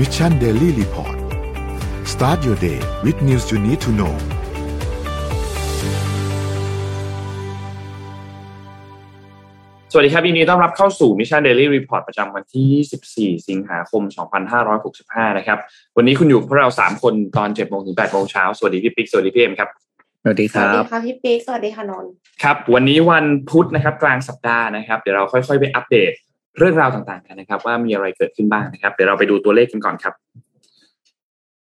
Mission Daily Report start your day with news you need to know สวัสดีครับยินดีต้อนรับเข้าสู่ Mission Daily Report ประจำวันที่ 24 สิงหาคม 2565 นะครับ วันนี้คุณอยู่พวกเรา 3 คนตอน7โมงถึง8โมงเช้า สวัสดีพี่ปิ๊ก สวัสดีพี่เอ็มครับ สวัสดีคสวัรัสดีบค่ะพี่ปิ๊ก สวัสดีค่ะนนท์ ครับ วันนี้วันพุธนะครับกลางสัปดาห์นะครับ เดี๋ยวเราค่อยๆ ไปอัปเดต เรื่องราวต่างๆกันนะครับ ว่ามีอะไรเกิดขึ้นบ้างนะครับเดี๋ยวเราไปดูตัวเลขกันก่อนครับ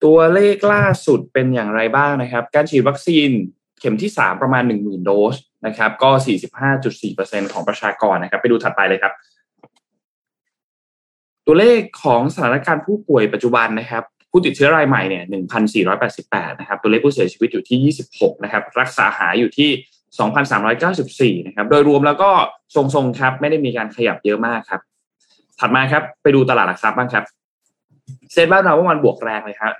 ตัวเลขล่าสุดเป็นอย่างไรบ้างนะครับ การฉีดวัคซีนเข็มที่ 3 ประมาณ 10,000 โดสนะครับ ก็ 45.4%ของประชากรนะครับ ไปดูถัดไปเลยครับ ตัวเลขของสถานการณ์ผู้ป่วยปัจจุบันนะครับผู้ติดเชื้อรายใหม่เนี่ย1,488 นะครับ ตัวเลขผู้เสียชีวิตอยู่ที่ 26 นะครับ รักษาหายอยู่ที่ 2,394 นะครับ โดยรวมแล้วก็ทรงๆครับ ไม่ได้มีการขยับเยอะมากครับ ถัดมาครับ ไปดูตลาดหลักทรัพย์บ้างครับ เซ็นบ้านเราเมื่อวานบวกแรงเลยครับ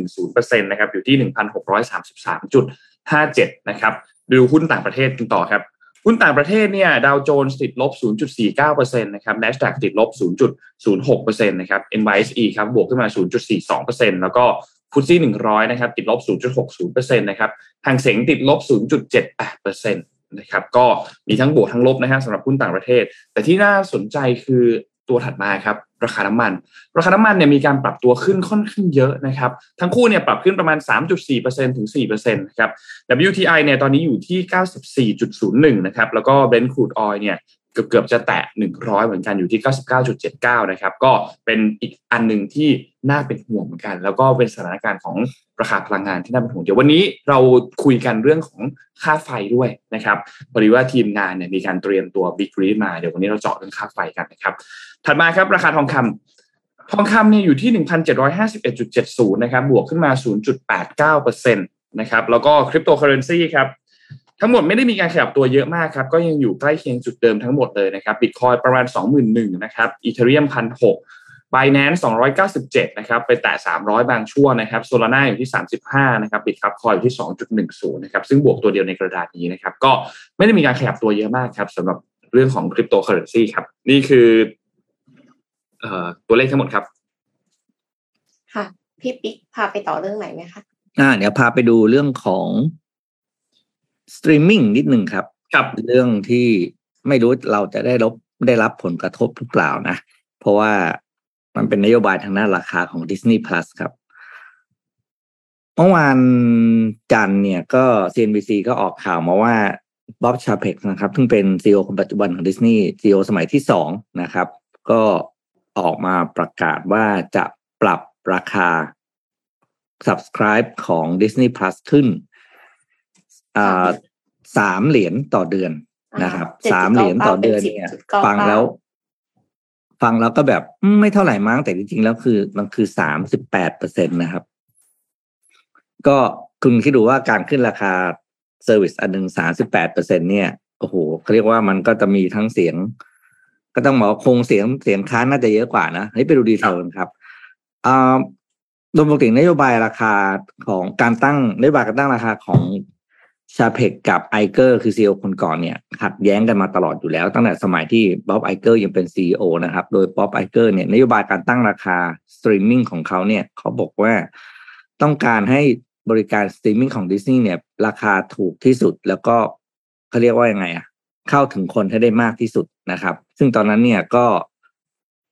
1.10%นะครับ อยู่ที่ 1,633.57 นะครับ ดูหุ้นต่างประเทศกันต่อครับ หุ้นต่างประเทศเนี่ย ดาวโจนส์ติดลบ 0.49%นะครับ NASDAQ ติดลบ 0.06%นะครับ NYSE ครับ บวกขึ้นมา 0.42%แล้วก็ ฟุตซี่100นะครับติดลบ 0.60%นะครับหางเสงติดลบ 0.78%นะครับก็มีทั้งบวกทั้งลบนะฮะสำหรับหุ้นต่างประเทศ แต่ที่น่าสนใจคือตัวถัดมาครับราคาน้ำมัน ราคาน้ำมันเนี่ยมีการปรับตัวขึ้นค่อนข้างเยอะนะครับทั้งคู่เนี่ยปรับขึ้นประมาณ 3.4%ถึง4%นะครับ WTI เนี่ยตอนนี้อยู่ที่ 94.01 นะครับแล้วก็ Brent crude oil เนี่ย เกือบเกือบจะแตะ 100 เหมือนกันอยู่ที่ 99.79 นะครับ ก็เป็นอีกอันหนึ่งที่น่าเป็นห่วงเหมือนกัน แล้วก็เป็นสถานการณ์ของราคาพลังงานที่น่าเป็นห่วง เดี๋ยววันนี้เราคุยกันเรื่องของค่าไฟด้วยนะครับ พอดีว่าทีมงานเนี่ยมีการเตรียมตัว Big Read มา เดี๋ยววันนี้เราเจาะเรื่องค่าไฟกันนะครับ ถัดมาครับราคาทองคำทองคำเนี่ยอยู่ที่ 1,751.70 นะครับ บวกขึ้นมา 0.89%นะครับ แล้วก็คริปโตเคอเรนซีครับ ทั้งหมดไม่ได้มีการขยับตัวเยอะมากครับ ก็ยังอยู่ใกล้เคียงจุดเดิมทั้งหมดเลยนะครับบิตคอยประมาณ 21,000นะครับ Ethereum 1,600 b i n a n c e 297นะครับไปแตะ300บางช่วงนะครับ Solana อยู่ที่35นะครับ Bitkub Coin อยู่ที่2.10นะครับซึ่งบวกตัวเดียวในกระดานนี้นะครับ ก็ไม่ได้มีการขยับตัวเยอะมากครับสำหรับเรื่องของคริปโตเคอเรนซีครับ นี่คือเอ่อตัวเลขทั้งหมดครับ ค่ะ พี่ปิ๊กพาไปต่อเรื่องไหนไหมคะอ่าเดี๋ยวพาไปดูเรื่องของ สตรีมมิ่งนิดหนึ่งครับครับเรื่องที่ไม่รู้เราจะได้รับได้รับผลกระทบหรือเปล่านะ เพราะว่ามันเป็นนโยบายทางด้านราคาของ Disney Plus ครับเมื่อวานจันทร์เนี่ยก็ CNBC ก็ออกข่าวมาว่าบ๊อบชาเพกนะครับซึ่งเป็น CEO คนปัจจุบันของ Disney CEO สมัยที่สองนะครับ ก็ออกมาประกาศว่าจะปรับราคา subscribe ของ Disney Plus ขึ้นอ่า สามเหรียญต่อเดือนนะครับอ่าสามเหรียญต่อเดือนเนี่ย7.99ฟังแล้ว ฟังแล้วก็แบบอืมไม่เท่าไหร่มั้งแต่จริงๆแล้วคือ มันคือสามสิบแปดเปอร์เซ็นตนะครับ ก็คุณคิดดูว่าการขึ้นราคา service อันหนึ่งสามสิบแปดเปอร์เซ็นเนี่ยโอ้โหเขาเรียกว่ามันก็จะมีทั้งเสียง ก็ต้องบอกว่าคงเสียงเสียงค้านน่าจะเยอะกว่านะให้ไปดู detail กันครับอ่าโดยปกตินโยบายราคาของการตั้งนโยบายการตั้งราคาของ ชาเพกกับไอเกอร์คือ CEO คนก่อนเนี่ยขัดแย้งกันมาตลอดอยู่แล้ว ตั้งแต่สมัยที่บ๊อบไอเกอร์ยังเป็น CEO นะครับ โดยบ๊อบไอเกอร์เนี่ยนโยบายการตั้งราคาสตรีมมิ่งของเขาเนี่ยเขาบอกว่าต้องการให้บริการสตรีมมิ่งของดิสนีย์เนี่ยราคาถูกที่สุดแล้วก็เขาเรียกว่ายังไงอะเข้าถึงคนให้ได้มากที่สุดนะครับ ซึ่งตอนนั้นเนี่ยก็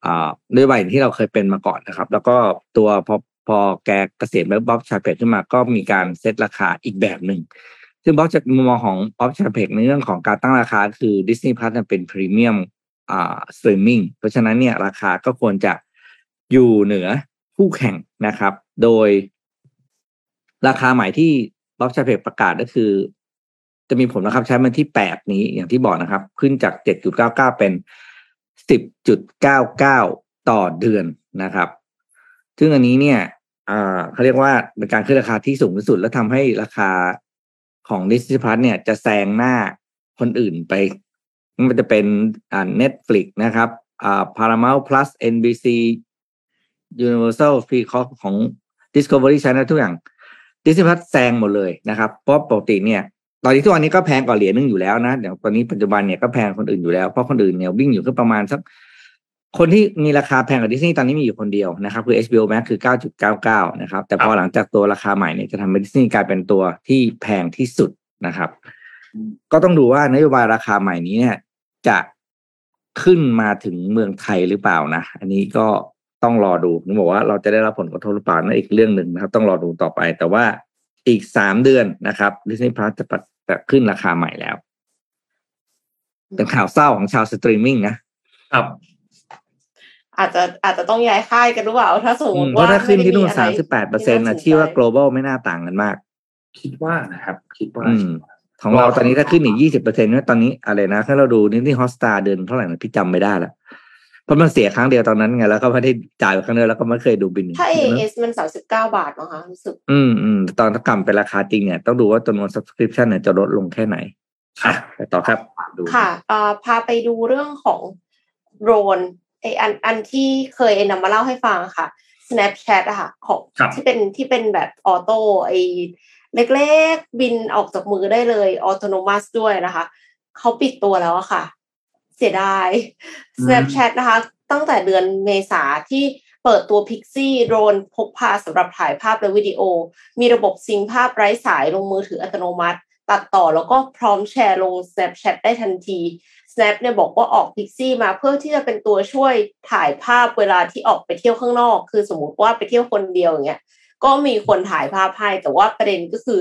อ่านโยบายที่เราเคยเป็นมาก่อนนะครับ แล้วก็ตัวพอพอแกเกษียณไปบ๊อบชาเพกขึ้นมาก็มีการเซตราคาอีกแบบหนึ่ง ซึ่งบ๊อบจากมุมมองของบ๊อบชาเพกในเรื่องของการตั้งราคาคือ Disney Plus เนี่ยเป็นพรีเมียมอ่าสตรีมมิ่งเพราะฉะนั้นเนี่ยราคาก็ควรจะอยู่เหนือคู่แข่งนะครับ โดย ราคาใหม่ที่บ๊อบชาเพกประกาศก็คือ จะมีผลนะครับใช้วันที่แปดนี้อย่างที่บอกนะครับ ขึ้นจากเจ็ดจุดเก้าเก้าเป็นสิบจุดเก้าเก้าต่อเดือนนะครับ ซึ่งอันนี้เนี่ยเขาเรียกว่าเป็นการขึ้นราคาที่สูงที่สุด และทำให้ราคา ของ Disney Plus เนี่ยจะแซงหน้าคนอื่นไป มันจะเป็นอ่า Netflix นะครับอ่า Paramount Plus NBC Universal Peacock ของ Discovery Channel ทุกอย่าง Disney Plus แซงหมดเลยนะครับ เพราะปกติเนี่ย ตอนนี้ทุกวันนี้ก็แพงกว่าเหรียญนึงอยู่แล้วนะเดี๋ยวตอนนี้ปัจจุบันเนี่ยก็แพงคนอื่นอยู่แล้ว เพราะคนอื่นเนี่ยวิ่งอยู่แค่ประมาณสัก คนที่มีราคาแพงกว่าดิสนีย์ตอนนี้มีอยู่คนเดียวนะครับ คือ HBO Max คือ 9.99 นะครับ แต่พอหลังจากตัวราคาใหม่เนี่ยจะทำให้ดิสนีย์กลายเป็นตัวที่แพงที่สุดนะครับ ก็ต้องดูว่านโยบายราคาใหม่นี้เนี่ย จะขึ้นมาถึงเมืองไทยหรือเปล่านะ อันนี้ก็ต้องรอดูผมบอกว่าเราจะได้รับผลกระทบหรือเปล่านั่นอีกเรื่องหนึ่งนะครับ ต้องรอดูต่อไป แต่ว่าอีกสามเดือนนะครับดิสนีย์พลัสจะจะขึ้นราคาใหม่แล้วเป็นข่าวเศร้าของชาวสตรีมมิ่งนะครับ อาจจะอาจจะต้องย้ายค่ายกันหรือเปล่าถ้าสมมติเพราะว่าถ้าขึ้นที่นู่นไได้สามสิบแปดเปอร์เซ็นต์นะที่ว่า global ไม่น่าต่างกันมาก คิดว่านะครับ คิดว่าอืมของเราตอนนี้ถ้าขึ้นอีกยี่สิบเปอร์เซ็นต์ตอนนี้อะไรนะถ้าเราดูนี่ที่ Hotstar เดือนเท่าไหร่นะพี่จำไม่ได้ละเพราะมันเสียครั้งเดียวตอนนั้นไงแล้วก็ไม่ได้จ่ายไปครั้งเดียวแล้วก็ไม่เคยดูบินถ้า AS มันสามสิบเก้าบาทเนาะคะรู้สึกอืมอืมตอนถ้ากลับเป็นราคาจริงเนี่ยต้องดูว่าจำนวน subscription เนี่ยจะลดลงแค่ไหนอะไปต่อครับดูค่ะเอ่อพาไปดูเรื่องของโดรนไออันอันที่เคยนำมาเล่าให้ฟังค่ะ Snapchat อะค่ะของครับที่เป็นที่เป็นแบบออโต้ไอเล็กๆ บินออกจากมือได้เลยออโตโนมัสด้วยนะคะ เขาปิดตัวแล้วอะค่ะ เสียดาย Snapchat นะคะ ตั้งแต่เดือนเมษาที่เปิดตัว Pixie โดรนพกพาสำหรับถ่ายภาพและวิดีโอ มีระบบซิงค์ภาพไร้สายลงมือถืออัตโนมัติ ตัดต่อแล้วก็พร้อมแชร์ลง Snapchat ได้ทันที Snap เนี่ยบอกว่าออก Pixie มาเพื่อที่จะเป็นตัวช่วยถ่ายภาพเวลาที่ออกไปเที่ยวข้างนอก คือสมมติว่าไปเที่ยวคนเดียวอย่างเงี้ยก็มีคนถ่ายภาพให้แต่ว่าประเด็นก็คือ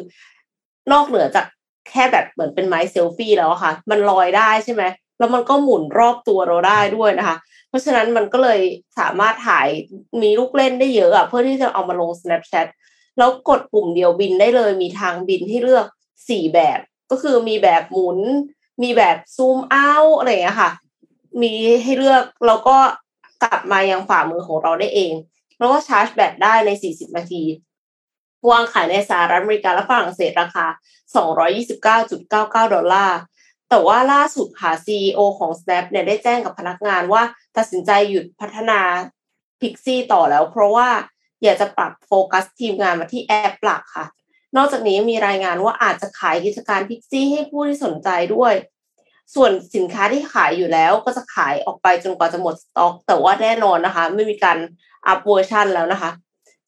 นอกเหนือจากแค่แบบเหมือนเป็นไม้เซลฟี่แล้วค่ะ มันลอยได้ใช่ไหมแล้วมันก็หมุนรอบตัวเราได้ด้วยนะคะ เพราะฉะนั้นมันก็เลยสามารถถ่ายมีลูกเล่นได้เยอะอะเพื่อที่จะเอามาลง Snapchat แล้วกดปุ่มเดียวบินได้เลยมีทางบินให้เลือกสี่แบบ ก็คือมีแบบหมุน มีแบบซูมเอาอะไรอย่างเงี้ยค่ะ มีให้เลือกแล้วก็กลับมายังฝ่ามือของเราได้เอง แล้วก็ชาร์จแบตได้ใน 40 นาที วางขายในสหรัฐอเมริกาและฝรั่งเศสราคา 229.99 ดอลลาร์ แต่ว่าล่าสุดค่ะ CEO ของ Snap เนี่ยได้แจ้งกับพนักงานว่าตัดสินใจหยุดพัฒนา Pixie ต่อแล้ว เพราะว่าอยากจะปรับโฟกัสทีมงานมาที่แอปหลักค่ะ นอกจากนี้มีรายงานว่าอาจจะขายกิจการ Pixie ให้ผู้ที่สนใจด้วย ส่วนสินค้าที่ขายอยู่แล้วก็จะขายออกไปจนกว่าจะหมดสต็อก แต่ว่าแน่นอนนะคะ ไม่มีการอัพเวอร์ชันแล้วนะคะ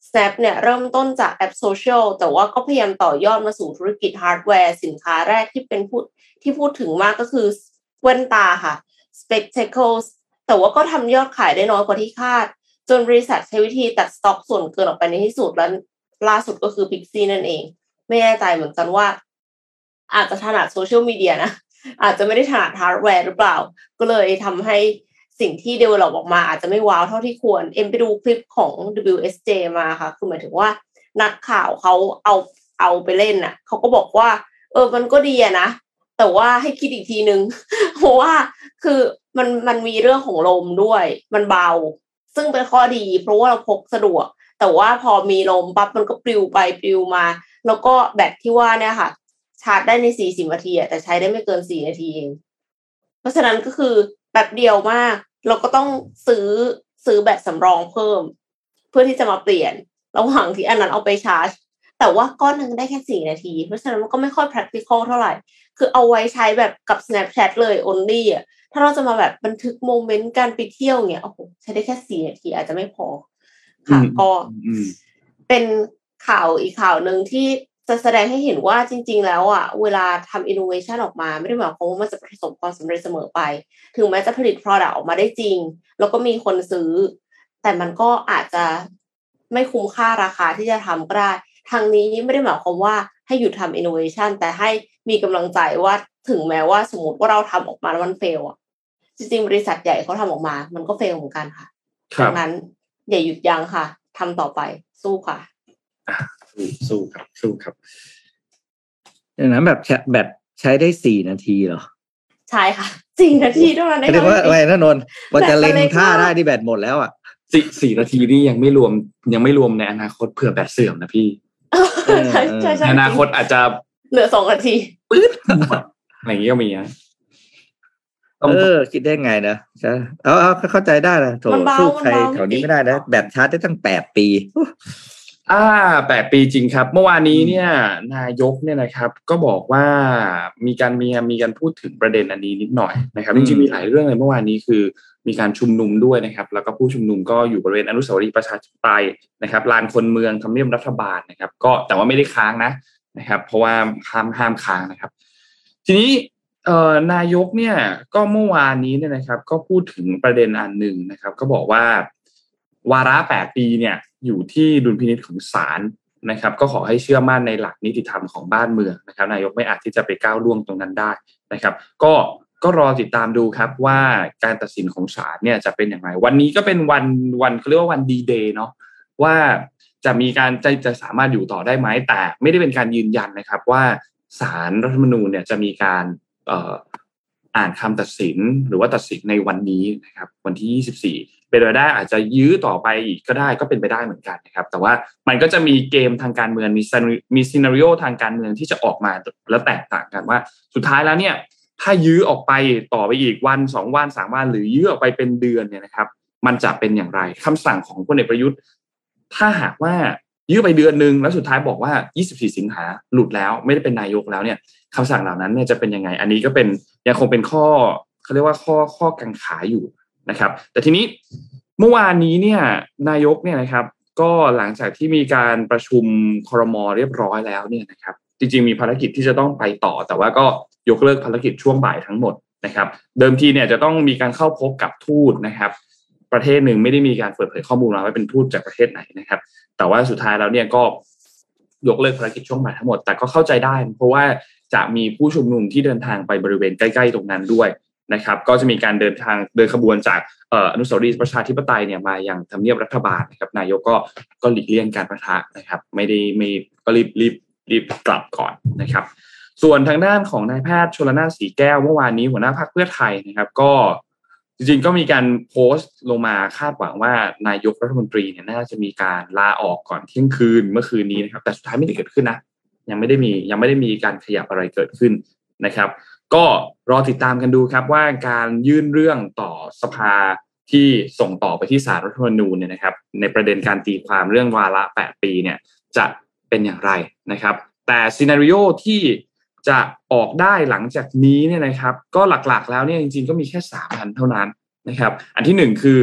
Snap เนี่ยเริ่มต้นจากแอปโซเชียลแต่ว่าก็พยายามต่อยอดมาสู่ธุรกิจฮาร์ดแวร์ สินค้าแรกที่เป็นพูดที่พูดถึงมากก็คือแว่นตาค่ะ Spectacles แต่ว่าก็ทำยอดขายได้น้อยกว่าที่คาด จนบริษัทใช้วิธีตัดสต็อกส่วนเกินออกไปในที่สุดแล้ว ล่าสุดก็คือ Pixie นั่นเอง ไม่แน่ใจเหมือนกันว่า อาจจะถนัดโซเชียลมีเดียนะอาจจะไม่ได้ถนัดฮาร์ดแวร์หรือเปล่า ก็เลยทำให้สิ่งที่ develop ออกมาอาจจะไม่ว้าวเท่าที่ควร เอ็มไปดูคลิปของ WSJ มาค่ะ คือหมายถึงว่านักข่าวเขาเอาเอาไปเล่นน่ะเขาก็บอกว่า เออมันก็ดีอะนะ แต่ว่าให้คิดอีกทีนึง เพราะว่าคือมันมันมีเรื่องของลมด้วย มันเบา ซึ่งเป็นข้อดี เพราะว่าเราพกสะดวก แต่ว่าพอมีลมปั๊บมันก็ปลิวไปปลิวมา แล้วก็แบตที่ว่าเนี่ยค่ะ ชาร์จได้ในสี่สิบนาทีอะแต่ใช้ได้ไม่เกินสี่นาทีเองเพราะฉะนั้นก็คือแป๊บเดียวมาก เราก็ต้องซื้อซื้อแบตสำรองเพิ่ม เพื่อที่จะมาเปลี่ยน ระหว่างที่อันนั้นเอาไปชาร์จ แต่ว่าก้อนหนึ่งได้แค่สี่นาที เพราะฉะนั้นมันก็ไม่ค่อย practical เท่าไหร่ คือเอาไว้ใช้แบบกับ Snapchat เลย only อะถ้าเราจะมาแบบบันทึกโมเมนต์การไปเที่ยวเนี่ยโอ้โหใช้ได้แค่สี่นาทีอาจจะไม่พอ ค่ะอืมก็อืมเป็นข่าวอีกข่าวหนึ่งที่จะแสดงให้เห็นว่าจริง ๆ แล้วอะเวลาทำ innovation ออกมาไม่ได้หมายความว่ามันจะประสบความสำเร็จเสมอไป ถึงแม้จะผลิต product ออกมาได้จริง แล้วก็มีคนซื้อ แต่มันก็อาจจะไม่คุ้มค่าราคาที่จะทำก็ได้ทางนี้ไม่ได้หมายความว่าให้หยุดทำ innovation แต่ให้มีกำลังใจว่าถึงแม้ว่าสมมติว่าเราทำออกมาแล้วมันเฟลอะจริงๆบริษัทใหญ่เขาทำออกมา มันก็เฟลเหมือนกันค่ะครัดับงนั้น อย่าหยุดยั้งค่ะทำต่อไปสู้ค่ะสู้สู้ครับ สู้ครับดังนั้นแบบแชแบตใช้ได้สี่นาทีเหรอ ใช่ค่ะสี่นาทีเท่านั้นไม่ได้ว่าค่ะอะไรนะนนท์พอจะเล็งแบตมันเล็กท่ามากได้ที่แบตหมดแล้วอะสี่สี่นาทีนี่ยังไม่รวมยังไม่รวมในอนาคตเผื่อแบตเสื่อมนะพี่ใช่ใช่ในใช่อนาคตอาจจะเหลือสองนาทีปื๊ดอะไรอย่างนี้ก็มีนะต้อง เออ คิดได้ไงนะใช่เอาเอาเข้าใจได้นะโถมันเบาสู้ใครมันเบาแถวนี้ไม่ได้นะ แบตชาร์จได้ตั้งแปดปี อ่าแปดปีจริงครับ เมื่อวานนี้เนี่ย นายกเนี่ยนะครับ ก็บอกว่ามีการมีมีการพูดถึงประเด็นอันนี้นิดหน่อยนะครับจริงๆมีหลายเรื่องเลยเมื่อวานนี้คือมีการชุมนุมด้วยนะครับ แล้วก็ผู้ชุมนุมก็อยู่บริเวณอนุสาวรีย์ประชาธิปไตยนะครับลานคนเมืองทำเนียบรัฐบาลนะครับ ก็แต่ว่าไม่ได้ค้างนะนะครับ เพราะว่าห้ามห้ามค้างนะครับ ทีนี้ เอ่อนายกเนี่ยก็เมื่อวานนี้เนี่ยนะครับ ก็พูดถึงประเด็นอันหนึ่งนะครับ ก็บอกว่าวาระแปดปีเนี่ยอยู่ที่ดุลพินิจของศาลนะครับ ก็ขอให้เชื่อมั่นในหลักนิติธรรมของบ้านเมืองนะครับ นายกไม่อาจที่จะไปก้าวล่วงตรงนั้นได้นะครับ ก็ก็รอติดตามดูครับว่าการตัดสินของศาลเนี่ยจะเป็นอย่างไร วันนี้ก็เป็นวันวันเขาเรียกว่าวันดีเดย์เนาะว่าจะมีการจะจะสามารถอยู่ต่อได้ไหมแต่ ไม่ได้เป็นการยืนยันนะครับ ว่าศาลรรัฐธรรมนูญเนี่ยจะมีการ อ่านคำตัดสินหรือว่าตัดสินในวันนี้นะครับวันที่ 24 เป็นไปได้อาจจะยื้อต่อไปอีกก็ได้ก็เป็นไปได้เหมือนกันนะครับ แต่ว่ามันก็จะมีเกมทางการเมืองมีมีซีนารีโอทางการเมืองที่จะออกมาแล้วแตกต่างกันว่า สุดท้ายแล้วเนี่ยถ้ายื้อออกไปต่อไปอีกวันสองวันสามวัน หรือยื้อออกไปเป็นเดือนเนี่ยนะครับ มันจะเป็นอย่างไรคำสั่งของพลเอกประยุทธ์ ถ้าหากว่า ยื้อไปเดือนหนึ่งแล้วสุดท้ายบอกว่า 24 สิงหาหลุดแล้วไม่ได้เป็นนายกแล้วเนี่ยคำสั่งเหล่านั้นเนี่ยจะเป็นยังไง อันนี้ก็เป็นยังคงเป็นข้อเขาเรียกว่าข้อข้อกังขาอยู่นะครับ แต่ทีนี้เมื่อวานนี้เนี่ยนายกเนี่ยนะครับ ก็หลังจากที่มีการประชุมครมเรียบร้อยแล้วเนี่ยนะครับ จริงๆมีภารกิจที่จะต้องไปต่อ แต่ว่าก็ยกเลิกภารกิจช่วงบ่ายทั้งหมดนะครับ เดิมทีเนี่ยจะต้องมีการเข้าพบกับทูตนะครับ ประเทศหนึ่งไม่ได้มีการเปิดเผยข้อมูลมาว่าเป็นทูตจากประเทศไหนนะครับ แต่ว่าสุดท้ายแล้วเนี่ยก็ยกเลิกภารกิจช่วงบ่ายทั้งหมด แต่ก็เข้าใจได้ เพราะว่าจะมีผู้ชุมนุมที่เดินทางไปบริเวณใกล้ๆตรงนั้นด้วยนะครับ ก็จะมีการเดินทางเดินขบวนจากอนุสาวรีย์ประชาธิปไตยเนี่ยมาอย่างทำเนียบรัฐบาลนะครับนายกก็ก็หลีกเลี่ยงการประทะนะครับ ไม่ได้ไม่ก็รีบรีบรีบกลับก่อนนะครับ ส่วนทางด้านของนายแพทย์ชลนาสีแก้วเมื่อวานนี้หัวหน้าพรรคเพื่อไทยนะครับ ก็ จริงๆก็มีการโพสต์ลงมาคาดหวังว่านายกรัฐมนตรีเนี่ยน่าจะมีการลาออกก่อนเที่ยงคืนเมื่อคืนนี้นะครับ แต่สุดท้ายไม่ได้เกิดขึ้นนะยังไม่ได้มียังไม่ได้มีการขยับอะไรเกิดขึ้นนะครับ ก็รอติดตามกันดูครับว่าการยื่นเรื่องต่อสภาที่ส่งต่อไปที่สารรัฐธรรมนูญเนี่ยนะครับ ในประเด็นการตีความเรื่องวาระ 8 ปีเนี่ยจะเป็นอย่างไรนะครับ แต่ซีนารีโอที่ จะออกได้หลังจากนี้เนี่ยนะครับ ก็หลักๆ แล้วเนี่ยจริง ๆ ก็มีแค่สามอันเท่านั้นนะครับ อันที่หนึ่งคือ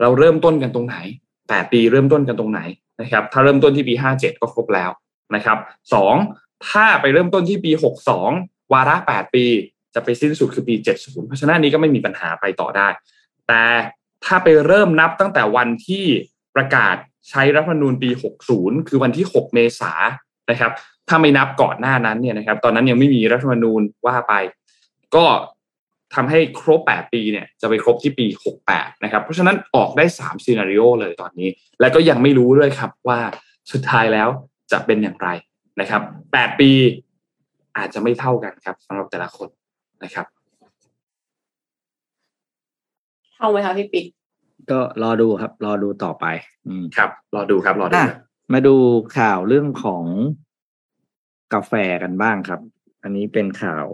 เราเริ่มต้นกันตรงไหนแปดปีเริ่มต้นกันตรงไหนนะครับ ถ้าเริ่มต้นที่ปีห้าเจ็ดก็ครบแล้วนะครับสองถ้าไปเริ่มต้นที่ปีหกสองวาระแปดปี จะไปสิ้นสุดคือปีเจ็ดศูนย์เพราะฉะนั้นนี้ก็ไม่มีปัญหาไปต่อได้ แต่ถ้าไปเริ่มนับตั้งแต่วันที่ประกาศใช้รัฐธรรมนูญปีหกศูนย์คือวันที่หกเมษานะครับ ถ้าไม่นับก่อนหน้านั้นเนี่ยนะครับ ตอนนั้นยังไม่มีรัฐธรรมนูญว่าไป ก็ทำให้ครบ 8 ปีเนี่ยจะไปครบที่ปี 68 นะครับ เพราะฉะนั้นออกได้3ซีนารีโอเลยตอนนี้ และก็ยังไม่รู้ด้วยครับว่าสุดท้ายแล้วจะเป็นอย่างไรนะครับ 8 ปีอาจจะไม่เท่ากันครับสำหรับแต่ละคนนะครับ เท่าไหมคะพี่ปิ๊กก็รอดูครับ รอดูต่อไป อืมครับ รอดูครับ รอดูมาดูข่าวเรื่องของ กาแฟกันบ้างครับ อันนี้เป็นข่าว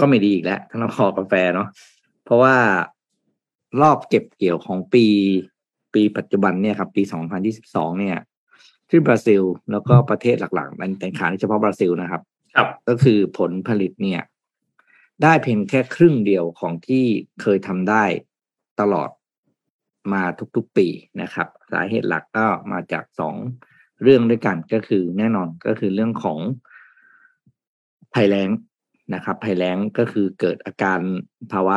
ก็ไม่ดีอีกแล้วทั้งเราคอกาแฟเนาะเพราะว่ารอบเก็บเกี่ยวของปี ปีปัจจุบันเนี่ยครับ ปี 2022 เนี่ย ที่บราซิลแล้วก็ประเทศหลักๆมันแต่ขาเฉพาะบราซิลนะครับ ครับ ก็คือผลผลิตเนี่ย ได้เพียงแค่ครึ่งเดียวของที่เคยทำได้ตลอดมาทุกๆปีนะครับ สาเหตุหลักก็มาจากสองเรื่องด้วยกันก็คือแน่นอนก็คือเรื่องของ ภัยแล้งนะครับภัยแล้งก็คือเกิดอาการภาวะ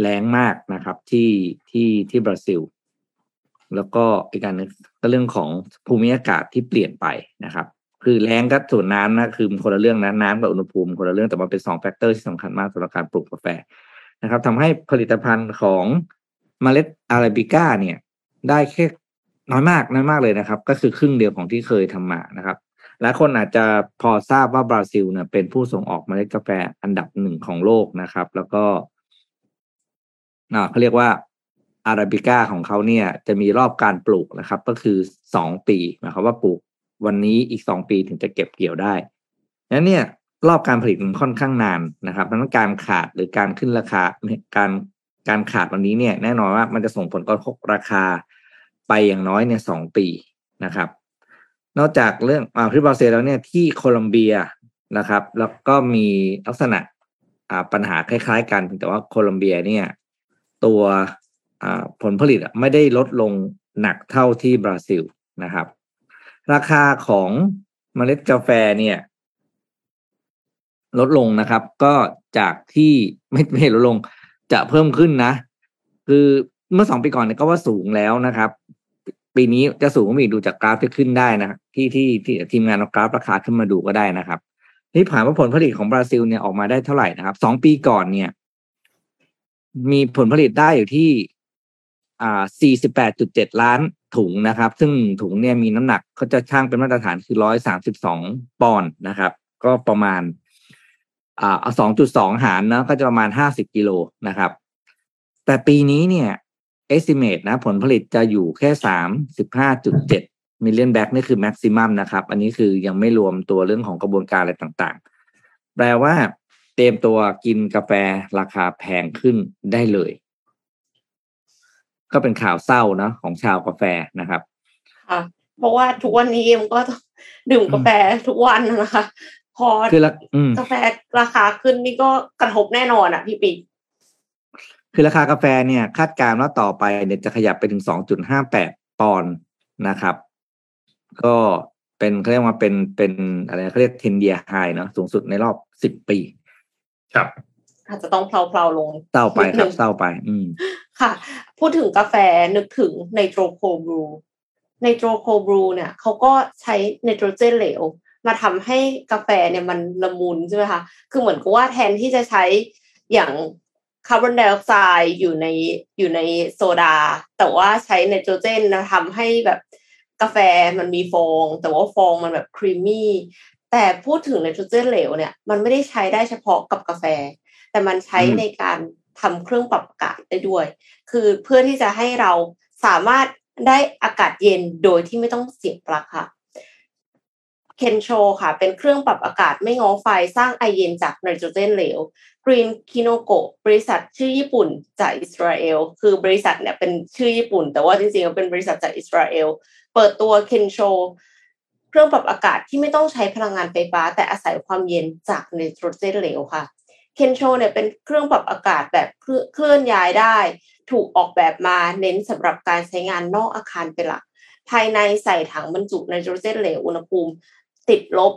แล้งมากนะครับที่ที่ที่บราซิล แล้วก็อีกการนึงก็เรื่องของภูมิอากาศที่เปลี่ยนไปนะครับ คือแล้งก็ส่วนน้ำนะคือคนละเรื่องนะน้ำกับอุณหภูมิคนละเรื่องแต่มันเป็นสอง factor ที่สำคัญมากสำหรับการปลูกกาแฟนะครับทำให้ผลิตภัณฑ์ของเมล็ดอาราบิก้าเนี่ย ได้แค่น้อยมากน้อยมากเลยนะครับ ก็คือครึ่งเดียวของที่เคยทำมานะครับ หลายคนอาจจะพอทราบว่าบราซิลเนี่ยเป็นผู้ส่งออกเมล็ดกาแฟอันดับหนึ่งของโลกนะครับ แล้วก็เขาเรียกว่าอาราบิก้าของเขาเนี่ย จะมีรอบการปลูกนะครับ ก็คือสองปีหมายความว่าปลูกวันนี้อีกสองปีถึงจะเก็บเกี่ยวได้นั้นเนี่ย รอบการผลิตมันค่อนข้างนานนะครับดังนั้นการขาดหรือการขึ้นราคาการการขาดวันนี้เนี่ย แน่นอนว่ามันจะส่งผลกระทบราคาไปอย่างน้อยเนี่ยสองปีนะครับ นอกจากเรื่องอ่าที่บราซิลแล้วเนี่ยที่โคลอมเบียนะครับ แล้วก็มีลักษณะอ่าปัญหาคล้าย ๆ กันแต่ว่าโคลอมเบียเนี่ย ตัวอ่าผลผลิตไม่ได้ลดลงหนักเท่าที่บราซิลนะครับ ราคาของเมล็ดกาแฟเนี่ย ลดลงนะครับ ก็จากที่ไม่ไม่ลดลงจะเพิ่มขึ้นนะ คือเมื่อสองปีก่อนเนี่ยก็ว่าสูงแล้วนะครับ ปีนี้จะสูงก็มีดูจากกราฟที่ขึ้นได้นะที่ที่ที่ทีมงานเอากราฟราคาขึ้นมาดูก็ได้นะครับนี่ผ่านว่าผลผลิตของบราซิลเนี่ยออกมาได้เท่าไหร่นะครับสองปีก่อนเนี่ย มีผลผลิตได้อยู่ที่อ่าสี่สิบแปดจุดเจ็ดล้านถุงนะครับ ซึ่งถุงเนี่ยมีน้ำหนักเขาจะชั่งเป็นมาตรฐานคือร้อยสามสิบสองปอนด์นะครับ ก็ประมาณอ่าสองจุดสองหารนะก็จะประมาณห้าสิบกิโลนะครับ แต่ปีนี้เนี่ย estimate นะผลผลิตจะอยู่แค่สามสิบห้าจุดเจ็ด million bag นี่คือ maximum นะครับ อันนี้คือยังไม่รวมตัวเรื่องของกระบวนการอะไรต่างๆ แปลว่าเตรียมตัวกินกาแฟราคาแพงขึ้นได้เลย ก็เป็นข่าวเศร้านะของชาวกาแฟนะครับค่ะเพราะว่าทุกวันนี้เอ็มก็ต้องดื่มกาแฟทุกวันนะคะ พอคือละอืมกาแฟราคาขึ้นนี่ก็กระทบแน่นอนอะพี่ปี คือราคากาแฟเนี่ยคาดการณ์ว่าต่อไปเนี่ยจะขยับไปถึง 2.58 ปอนด์นะครับ ก็เป็นเขาเรียกว่าเป็นเป็นอะไรเขาเรียกเทนเดียไฮเนาะสูงสุดในรอบ10ปี ครับ อาจจะต้องเพลาๆลงเศร้าไปครันิดนึงบเศเศร้าไป อืมค่ะ พูดถึงกาแฟนึกถึง nitro cold brew nitro cold brew เนี่ยเขาก็ใช้ไนโตรเจนเหลว มาทำให้กาแฟเนี่ยมันละมุนใช่ไหมคะ คือเหมือนกับว่าแทนที่จะใช้อย่าง คาร์บอนไดออกไซด์อยู่ในอยู่ในโซดา แต่ว่าใช้ไนโตรเจนนะทำให้แบบกาแฟมันมีฟอง แต่ว่าฟองมันแบบ creamyแต่พูดถึงไนโตรเจนเหลวเนี่ยมันไม่ได้ใช้ได้เฉพาะกับกาแฟ แต่มันใช้อืมในการทำเครื่องปรับอากาศได้ด้วย คือเพื่อที่จะให้เราสามารถได้อากาศเย็นโดยที่ไม่ต้องเสียบปลั๊กค่ะเคนโชค่ะ เป็นเครื่องปรับอากาศไม่ง้อไฟสร้างไอเย็นจากไนโตรเจนเหลว Green Kinoko บริษัทชื่อญี่ปุ่นจากอิสราเอลคือบริษัทเนี่ยเป็นชื่อญี่ปุ่น แต่ว่าจริงๆเป็นบริษัทจากอิสราเอลเปิดตัวเคนโชเครื่องปรับอากาศที่ไม่ต้องใช้พลังงานไฟฟ้า แต่อาศัยความเย็นจากไนโตรเจนเหลวค่ะเคนโชเนี่ยเป็นเครื่องปรับอากาศแบบเคลื่อนเคลื่อนย้ายได้ ถูกออกแบบมาเน้นสำหรับการใช้งานนอกอาคารเป็นหลัก ภายในใส่ถังบรรจุไนโตรเจนเหลวอุณหภูมิ ติดลบ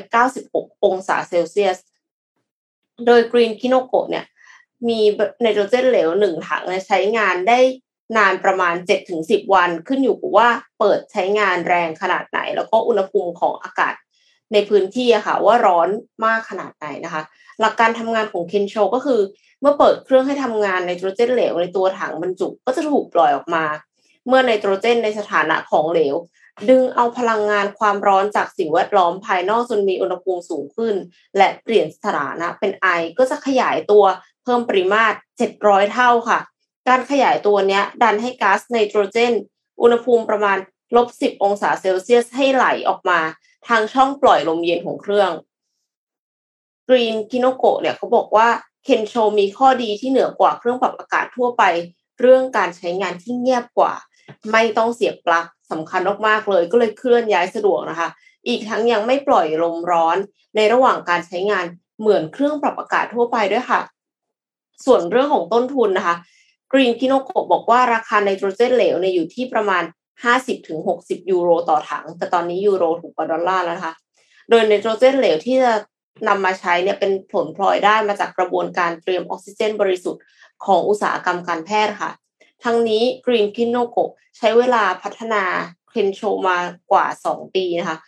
196 องศาเซลเซียส โดย Green Kinoko เนี่ย มีไนโตรเจนเหลวหนึ่งถังใช้งานได้นานประมาณ 7-10 วัน ขึ้นอยู่กับว่าเปิดใช้งานแรงขนาดไหน แล้วก็อุณหภูมิของอากาศในพื้นที่อะค่ะว่าร้อนมากขนาดไหนนะคะ หลักการทำงานของเคนโชก็คือ เมื่อเปิดเครื่องให้ทำงานไนโตรเจนเหลวในตัวถังบรรจุก็จะถูกปล่อยออกมา เมื่อไนโตรเจนในสถานะของเหลว ดึงเอาพลังงานความร้อนจากสิ่งแวดล้อมภายนอกจนมีอุณหภูมิสูงขึ้น และเปลี่ยนสถานะเป็นไอก็จะขยายตัวเพิ่มปริมาตร 700 เท่าค่ะ การขยายตัวเนี้ยดันให้ก๊าซไนโตรเจน อุณหภูมิประมาณลบ 10 องศาเซลเซียสให้ไหลออกมา ทางช่องปล่อยลมเย็นของเครื่องกรีนคิโนโกะเนี่ยเขาบอกว่าเคนโชมีข้อดีที่เหนือกว่าเครื่องปรับอากาศทั่วไป เรื่องการใช้งานที่เงียบกว่า ไม่ต้องเสียบปลั๊ก สำคัญมากๆเลย ก็เลยเคลื่อนย้ายสะดวกนะคะ อีกทั้งยังไม่ปล่อยลมร้อน ในระหว่างการใช้งานเหมือนเครื่องปรับอากาศทั่วไปด้วยค่ะ ส่วนเรื่องของต้นทุนนะคะกรีนคิโนโกะบอกว่าราคาไนโตรเจนเหลวเนี่ยอยู่ที่ประมาณ 50-60 ยูโรต่อถัง แต่ตอนนี้ยูโรถูกกว่าดอลลาร์แล้วนะคะ โดยไนโตรเจนเหลวที่จะนำมาใช้เนี่ยเป็นผลพลอยได้มาจากกระบวนการเตรียมออกซิเจนบริสุทธิ์ของอุตสาหกรรมการแพทย์ค่ะ ทั้งนี้ Green k i n o k o ใช้เวลาพัฒนาเคนโชมากว่า 2 ปีนะคะ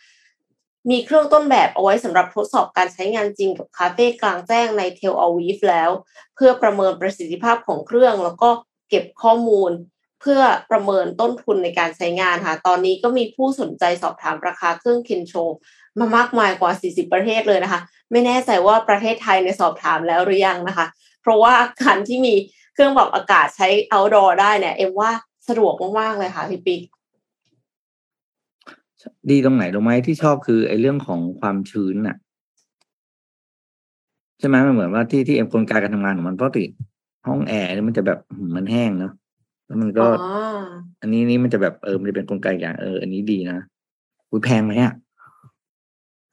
มีเครื่องต้นแบบเอาไว้สำหรับทดสอบการใช้งานจริงกับคาเฟ่กลางแจ้งในเทลอาวีฟแล้ว เพื่อประเมินประสิทธิภาพของเครื่อง แล้วก็เก็บข้อมูลเพื่อประเมินต้นทุนในการใช้งานค่ะ ตอนนี้ก็มีผู้สนใจสอบถามราคาเครื่องเคนโชมามากมายกว่า 40 ประเทศเลยนะคะ ไม่แน่ใจว่าประเทศไทยในสอบถามแล้วหรือยังนะคะ เพราะว่าการที่มี เครื่องปรับอากาศใช้ outdoor ได้เนี่ย เอ็มว่าสะดวกมากๆเลยค่ะพี่ปิ๊กดีตรงไหนรู้ไหมที่ชอบคือไอ้เรื่องของความชื้นน่ะใช่ไหมมันเหมือนว่าที่ที่เอ็มกลไกการทำงานของมันปกติห้องแอร์เนี่ยมันจะแบบหืมมันแห้งเนาะแล้วมันก็อ๋ออันนี้นี่มันจะแบบเออมันจะเป็นกลไกอย่างเอออันนี้ดีนะอุ้ยแพงไหมอะ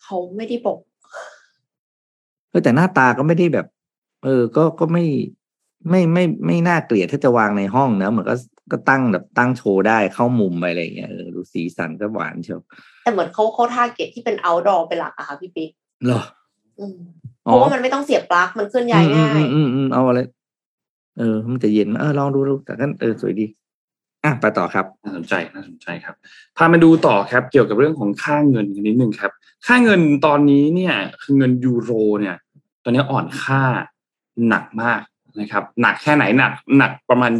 เขาไม่ได้บอกเออแต่หน้าตาก็ไม่ได้แบบ เออ ก็ก็ไม่ ไม่ไม่ไม่น่าเกลียดถ้าจะวางในห้องนะเหมือนก็ก็ตั้งแบบตั้งโชว์ได้เข้ามุมไปอะไรอย่างเงี้ยเออดูสีสันก็หวานเชียวแต่เหมือนเขาเขาทาร์เก็ตที่เป็น outdoor เป็นหลักอะค่ะพี่ปิ๊กเหรออืมเพอ๋อราะว่ามันไม่ต้องเสียบปลั๊กมันเคลื่อนย้ายง่ายอืมอืมอืมเอาอะไรเออ มันจะเย็นเออลองดูดูแต่กันเออสวยดีอะไปต่อครับน่าสนใจน่าสนใจครับ พามาดูต่อครับ เกี่ยวกับเรื่องของค่าเงินกันนิดนึงครับ ค่าเงินตอนนี้เนี่ย คือเงินยูโรเนี่ย ตอนนี้อ่อนค่าหนักมาก นะครับหนักแค่ไหนหนักหนักประมาณ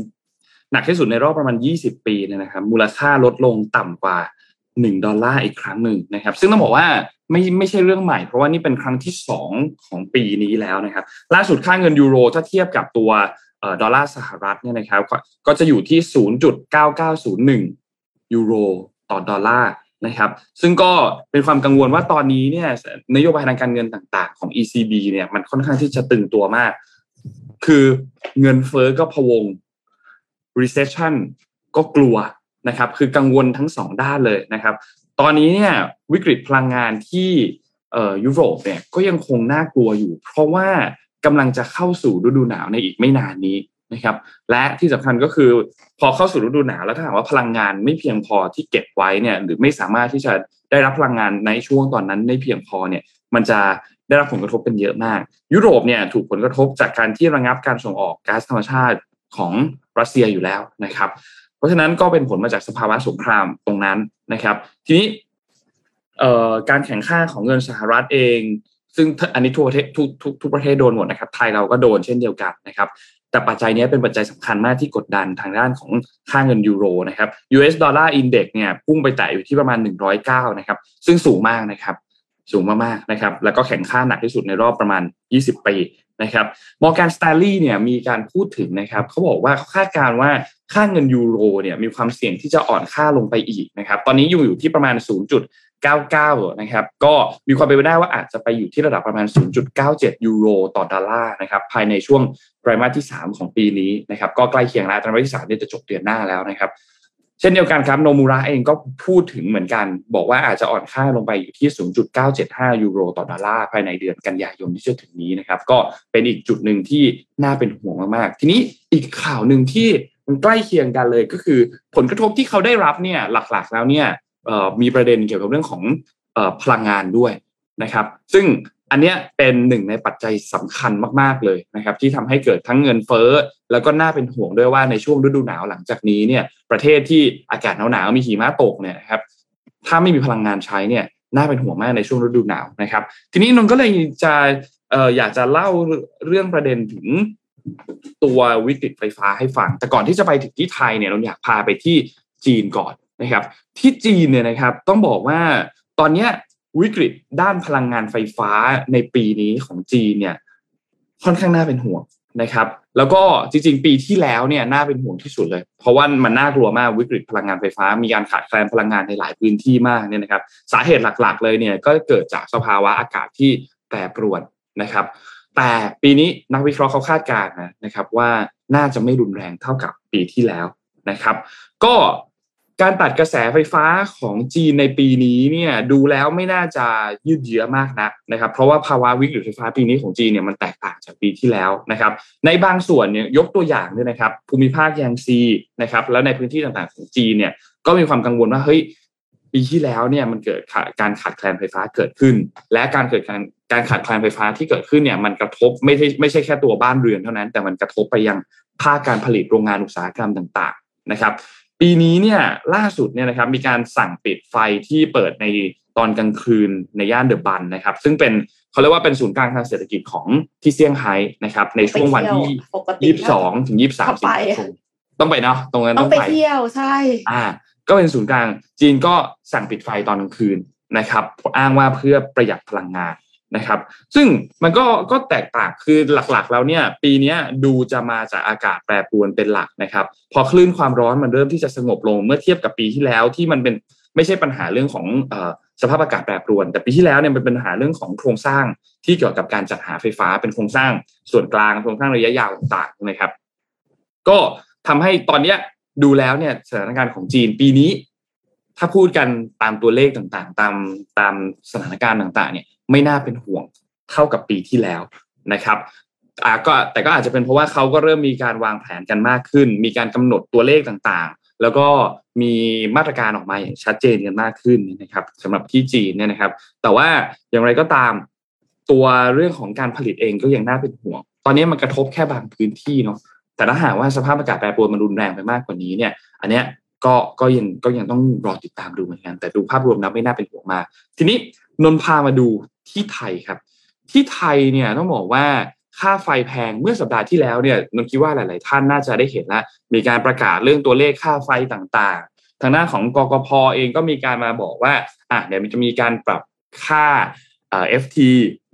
หนักที่สุดในรอบประมาณ 20 ปีเนี่ยนะครับมูลค่าลดลงต่ำกว่า 1 ดอลลาร์อีกครั้งหนึ่งนะครับ ซึ่งต้องบอกว่าไม่ไม่ใช่เรื่องใหม่ เพราะว่านี่เป็นครั้งที่ 2 ของปีนี้แล้วนะครับ ล่าสุดค่าเงินยูโรถ้าเทียบกับตัวดอลลาร์สหรัฐเนี่ยนะครับ ก็ก็จะอยู่ที่ 0.9901 ยูโรต่อดอลลาร์นะครับ ซึ่งก็เป็นความกังวลว่าตอนนี้เนี่ยนโยบายทางการเงินต่างๆ ของ ECB เนี่ยมันค่อนข้างที่จะตึงตัวมาก คือเงินเฟ้อก็พวง recession ก็กลัวนะครับ คือกังวลทั้งสองด้านเลยนะครับ ตอนนี้เนี่ยวิกฤตพลังงานที่เอ่อยุโรปเนี่ยก็ยังคงน่ากลัวอยู่ เพราะว่ากำลังจะเข้าสู่ฤดูหนาวในอีกไม่นานนี้นะครับ และที่สำคัญก็คือพอเข้าสู่ฤดูหนาวแล้วถ้าหากว่าพลังงานไม่เพียงพอที่เก็บไว้เนี่ยหรือไม่สามารถที่จะได้รับพลังงานในช่วงตอนนั้นได้เพียงพอเนี่ยมันจะ ได้รับผลกระทบเป็นเยอะมาก ยุโรปเนี่ยถูกผลกระทบจากการที่ระงับการส่งออกก๊าซธรรมชาติของรัสเซียอยู่แล้วนะครับ เพราะฉะนั้นก็เป็นผลมาจากสภาวะสงครามตรงนั้นนะครับ ทีนี้การแข่งข้าของเงินสหรัฐเอง ซึ่งอันนี้ทั่วประเทศทุกทุกทุกประเทศโดนหมดนะครับ ไทยเราก็โดนเช่นเดียวกันนะครับแต่ปัจจัยนี้เป็นปัจจัยสำคัญมากที่กดดันทางด้านของค่าเงินยูโรนะครับ US Dollar Index เนี่ยพุ่งไปแตะอยู่ที่ประมาณ 109 นะครับ ซึ่งสูงมากนะครับ สูงมากๆนะครับแล้วก็แข่งข้าหนักที่สุดในรอบประมาณ 20 ปีนะครับมอร์แกนส a ต l ลีเนี่ยมีการพูดถึงนะครับเขาบอกว่าเขาคาดการณ์ว่าค่าเงินยูโรเนี่ยมีความเสี่ยงที่จะอ่อนค่าลงไปอีกนะครับตอนนี้อยู่อยู่ที่ประมาณ 0.99นะครับก็มีความเป็นไปได้ว่าอาจจะไปอยู่ที่ระดับประมาณ 0.97 ยูโรต่อดอลลาร์นะครับภายในช่วงไตรมาสที่ 3 ของปีนี้นะครับก็ใกล้เคียงแล้วไตรมาสที่3เนี่ยจะจบเดือนหน้าแล้วนะครับ เช่นเดียวกันครับโนมูระเองก็พูดถึงเหมือนกัน บอกว่าอาจจะอ่อนค่าลงไปอยู่ที่ 0.975 ยูโรต่อดอลลาร์ภายในเดือนกันยายนที่จะถึงนี้นะครับ ก็เป็นอีกจุดหนึ่งที่น่าเป็นห่วงมากๆ ทีนี้อีกข่าวหนึ่งที่มันใกล้เคียงกันเลยก็คือ ผลกระทบที่เขาได้รับเนี่ยหลักๆแล้วเนี่ยมีประเด็นเกี่ยวกับเรื่องของพลังงานด้วยนะครับ ซึ่ง อันเนี้ยเป็นหนึ่งในปัจจัยสำคัญมาก ๆ เลยนะครับ ที่ทำให้เกิดทั้งเงินเฟ้อ แล้วก็น่าเป็นห่วงด้วยว่าในช่วงฤดูหนาวหลังจากนี้เนี่ยประเทศที่อากาศหนาวๆมีหิมะตกเนี่ยครับถ้าไม่มีพลังงานใช้เนี่ยน่าเป็นห่วงมากในช่วงฤดูหนาวนะครับ ทีนี้นนก็เลยจะเอออยากจะเล่าเรื่องประเด็นถึงตัววิกฤตไฟฟ้าให้ฟัง แต่ก่อนที่จะไปถึงที่ไทยเนี่ยเราอยากพาไปที่จีนก่อนนะครับ ที่จีนเนี่ยนะครับ ต้องบอกว่าตอนเนี้ย วิกฤตด้านพลังงานไฟฟ้าในปีนี้ของจีนเนี่ยค่อนข้างน่าเป็นห่วงนะครับ แล้วก็จริงๆ ปีที่แล้วเนี่ยน่าเป็นห่วงที่สุดเลย เพราะว่ามันน่ากลัวมากวิกฤตพลังงานไฟฟ้า มีการขาดแคลนพลังงานในหลายพื้นที่มากเนี่ยนะครับ สาเหตุหลักๆ เลยเนี่ยก็เกิดจากสภาวะอากาศที่แปรปรวนนะครับ แต่ปีนี้นักวิเคราะห์เขาคาดการณ์นะครับว่าน่าจะไม่รุนแรงเท่ากับปีที่แล้วนะครับ ก็ การตัดกระแสไฟฟ้าของจีนในปีนี้เนี่ยดูแล้วไม่น่าจะยืดเยื้อมากนักนะครับ เพราะว่าภาวะวิกฤตไฟฟ้าปีนี้ของจีนเนี่ยมันแตกต่างจากปีที่แล้วนะครับ ในบางส่วนเนี่ยยกตัวอย่างด้วยนะครับ ภูมิภาคยางซีนะครับ แล้วในพื้นที่ต่างๆของจีนเนี่ยก็มีความกังวลว่าเฮ้ยปีที่แล้วเนี่ยมันเกิดการขาดแคลนไฟฟ้าเกิดขึ้น และการเกิดการการขาดแคลนไฟฟ้าที่เกิดขึ้นเนี่ยมันกระทบไม่ใช่ไม่ใช่แค่ตัวบ้านเรือนเท่านั้น แต่มันกระทบไปยังภาคการผลิตโรงงานอุตสาหกรรมต่าง ๆ นะครับ ปีนี้เนี่ยล่าสุดเนี่ยนะครับมีการสั่งปิดไฟที่เปิดในตอนกลางคืนในย่านเดอะบันนะครับ ซึ่งเป็นเขาเรียกว่าเป็นศูนย์กลางทางเศรษฐกิจของที่เซี่ยงไฮ้นะครับ ในช่วงวันที่ยี่สิบสองถึงยี่สิบสามสิงหาคมต้องไปเนาะตรงนั้นต้องไปเที่ยวใช่ อ่า ก็เป็นศูนย์กลางจีนก็สั่งปิดไฟตอนกลางคืนนะครับ อ้างว่าเพื่อประหยัดพลังงาน นะครับ ซึ่งมันก็ก็แตกต่างคือหลักๆ แล้วเนี่ย ปีนี้ดูจะมาจากอากาศแปรปรวนเป็นหลักนะครับ พอคลื่นความร้อนมันเริ่มที่จะสงบลงเมื่อเทียบกับปีที่แล้วที่มันเป็นไม่ใช่ปัญหาเรื่องของสภาพอากาศแปรปรวน แต่ปีที่แล้วเนี่ยมันเป็นปัญหาเรื่องของโครงสร้างที่เกี่ยวกับการจัดหาไฟฟ้าเป็นโครงสร้างส่วนกลางโครงสร้างระยะยาวต่างๆนะครับ ก็ทำให้ตอนเนี้ยดูแล้วเนี่ยสถานการณ์ของจีนปีนี้ ถ้าพูดกันตามตัวเลขต่างๆ ตามตามสถานการณ์ต่าง ๆ เนี่ย ไม่น่าเป็นห่วงเท่ากับปีที่แล้วนะครับอาก็แต่ก็อาจจะเป็นเพราะว่าเขาก็เริ่มมีการวางแผนกันมากขึ้น มีการกำหนดตัวเลขต่างๆ แล้วก็มีมาตรการออกมาอย่างชัดเจนกันมากขึ้นนะครับสำหรับที่จีนเนี่ยนะครับ แต่ว่าอย่างไรก็ตามตัวเรื่องของการผลิตเองก็ยังน่าเป็นห่วง ตอนนี้มันกระทบแค่บางพื้นที่เนาะแต่ถ้าหากว่าสภาพอากาศแปรปรวนมันรุนแรงไปมากกว่านี้เนี่ย อันเนี้ยก็ก็ยังก็ยังต้องรอติดตามดูเหมือนกัน แต่ดูภาพรวมนะไม่น่าเป็นห่วงมากทีนี้ นนพามาดูที่ไทยครับ ที่ไทยเนี่ยต้องบอกว่าค่าไฟแพงเมื่อสัปดาห์ที่แล้วเนี่ยนนคิดว่าหลาย ๆ ท่านน่าจะได้เห็นแล้วมีการประกาศเรื่องตัวเลขค่าไฟต่างๆ ทางด้าของกกพเองก็มีการมาบอกว่าอะเดี๋ยวมันจะมีการปรับค่าเอ่อ FT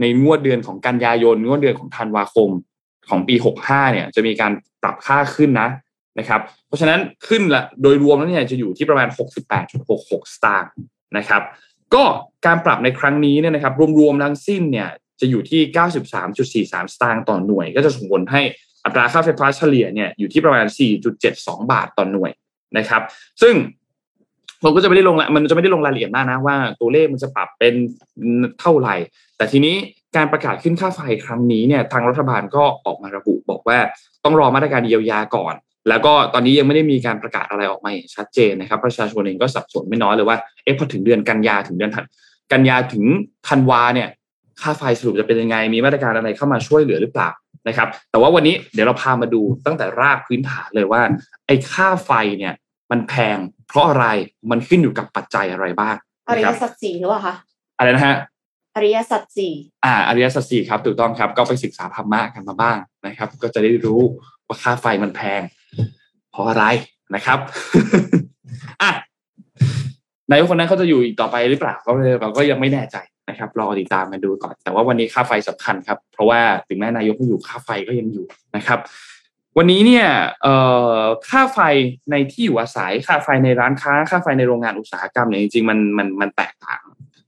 ในงวดเดือนของกันยายนงวดเดือนของธันวาคมของปี 65 เนี่ยจะมีการปรับค่าขึ้นนะนะครับ เพราะฉะนั้นขึ้นละโดยรวมแล้วเนี่ยจะอยู่ที่ประมาณ 68.66 สตางค์นะครับ ก็การปรับในครั้งนี้เนี่ยนะครับรวมๆทั้งสิ้นเนี่ยจะอยู่ที่ 93.43 สตางค์ต่อหน่วย ก็จะส่งผลให้อัตราค่าไฟฟ้าเฉลี่ยเนี่ยอยู่ที่ประมาณ 4.72 บาทต่อหน่วยนะครับ ซึ่งผมก็จะไม่ได้ลงละมันจะไม่ได้ลงรายละเอียดมากนะว่าตัวเลขมันจะปรับเป็นเท่าไหร่ แต่ทีนี้การประกาศขึ้นค่าไฟครั้งนี้เนี่ยทางรัฐบาลก็ออกมาระบุบอกว่าต้องรอมาตรการเยียวยาก่อน แล้วก็ตอนนี้ยังไม่ได้มีการประกาศอะไรออกมาอย่างชัดเจนนะครับ ประชาชนเองก็สับสนไม่น้อยเลยว่าเอ๊ะพอถึงเดือนกันยาถึงเดือนถัดกันยาถึงธันวาเนี่ย ค่าไฟสรุปจะเป็นยังไง มีมาตรการอะไรเข้ามาช่วยเหลือหรือเปล่านะครับ แต่ว่าวันนี้เดี๋ยวเราพามาดูตั้งแต่รากพื้นฐานเลยว่า ไอ้ค่าไฟเนี่ย มันแพง เพราะอะไรมันขึ้นอยู่กับปัจจัยอะไรบ้างอริยสัจสี่หรือเปล่าคะอะไรนะฮะอริยสัจสี่อ่าอริยสัจสี่ครับถูกต้องครับ ก็ไปศึกษาธรรมะกันมาบ้างนะครับ ก็จะได้รู้ว่าค่าไฟมันแพง เพราะอะไรนะครับอะนายกคนนั้นเขาจะอยู่อีกต่อไปหรือเปล่าก็เราก็ยังไม่แน่ใจนะครับรอติดตามกันดูก่อน แต่ว่าวันนี้ค่าไฟสำคัญครับ เพราะว่าถึงแม้นายกไม่อยู่ค่าไฟก็ยังอยู่นะครับ วันนี้เนี่ยเอ่อค่าไฟในที่อยู่อาศัยค่าไฟในร้านค้า ค่าไฟในโรงงานอุตสาหกรรมเนี่ยจริงๆมันมันมันแตกต่าง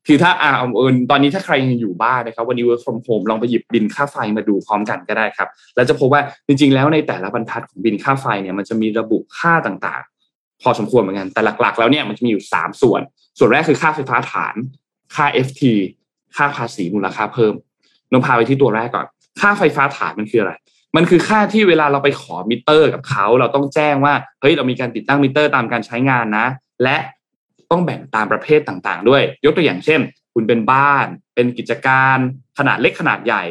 คือถ้าอ่าเอิญตอนนี้ถ้าใครยังอยู่บ้านนะครับวันนี้ work from home ลองไปหยิบบินค่าไฟมาดูพร้อมกันก็ได้ครับ แล้วจะพบว่าจริง ๆ แล้วในแต่ละบรรทัดของบินค่าไฟเนี่ยมันจะมีระบุค่าต่างๆ พอสมควรเหมือนกันแต่หลักๆ แล้วเนี่ยมันจะมีอยู่สามส่วน ส่วนแรกคือค่าไฟฟ้าฐาน ค่า FT ค่าภาษีมูลค่าเพิ่มนนท์พาไปที่ตัวแรกก่อน ค่าไฟฟ้าฐานมันคืออะไร มันคือค่าที่เวลาเราไปขอมิเตอร์กับเขา เราต้องแจ้งว่าเฮ้ยเรามีการติดตั้งมิเตอร์ตามการใช้งานนะ และ ต้องแบ่งตามประเภทต่างๆ ด้วย ยกตัวอย่างเช่น คุณเป็นบ้าน เป็นกิจการขนาดเล็กขนาดใหญ่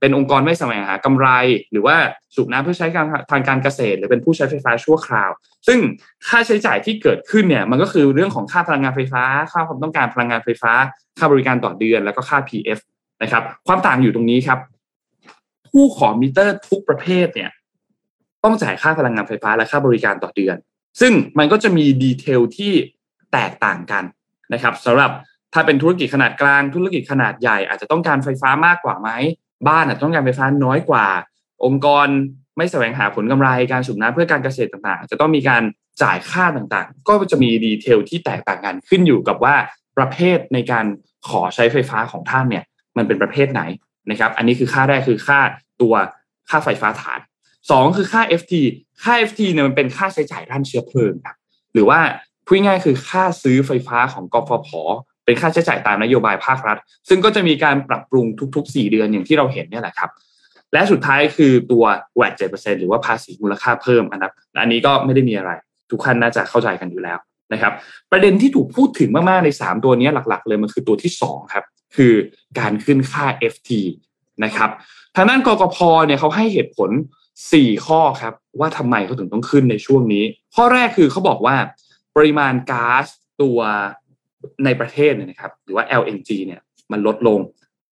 เป็นองค์กรไม่แสวงหากำไร หรือว่าสูบน้ำเพื่อใช้การทางการเกษตร หรือเป็นผู้ใช้ไฟฟ้าชั่วคราว ซึ่งค่าใช้จ่ายที่เกิดขึ้นเนี่ยมันก็คือเรื่องของค่าพลังงานไฟฟ้า ค่าความต้องการพลังงานไฟฟ้า ค่าบริการต่อเดือน แล้วก็ค่า PF นะครับ ความต่างอยู่ตรงนี้ครับ ผู้ขอมิเตอร์ทุกประเภทเนี่ยต้องจ่ายค่าพลังงานไฟฟ้าและค่าบริการต่อเดือน ซึ่งมันก็จะมีดีเทลที่ แตกต่างกันนะครับสำหรับถ้าเป็นธุรกิจขนาดกลางธุรกิจขนาดใหญ่ อาจจะต้องการไฟฟ้ามากกว่าไหมบ้านอาจจะต้องการไฟฟ้าน้อยกว่า องค์กรไม่แสวงหาผลกำไรการสูบน้ำเพื่อการเกษตรต่างๆ จะต้องมีการจ่ายค่าต่างๆ ก็จะมีดีเทลที่แตกต่างกันขึ้นอยู่กับว่าประเภทในการขอใช้ไฟฟ้าของท่านเนี่ยมันเป็นประเภทไหนนะครับอันนี้คือค่าแรกคือค่าตัวค่าไฟฟ้าฐานสองคือค่า FT ค่า FT เนี่ยมันเป็นค่าใช้จ่ายด้านเชื้อเพลิงครับหรือว่า พูดง่ายคือค่าซื้อไฟฟ้าของกฟผเป็นค่าใช้จ่ายตามนโยบายภาครัฐ ซึ่งก็จะมีการปรับปรุงทุก ๆ 4 เดือนอย่างที่เราเห็นเนี่ยแหละครับและสุดท้ายคือตัวแวดเจ็ดเปอร์เซ็นหรือว่าภาษีมูลค่าเพิ่มอันนั้นอันนี้ก็ไม่ได้มีอะไร ทุกท่านน่าจะเข้าใจกันอยู่แล้วนะครับ ประเด็นที่ถูกพูดถึงมาก ๆ ใน 3 ตัวนี้หลัก ๆ เลยมันคือตัวที่ 2 ครับ คือการขึ้นค่า FT นะครับทางด้านกกพเนี่ยเขาให้เหตุผล 4 ข้อครับ ว่าทำไมเขาถึงต้องขึ้นในช่วงนี้ ข้อแรกคือเขาบอกว่า ปริมาณก๊าซตัวในประเทศเนี่ยนะครับหรือว่า LNG เนี่ยมันลดลง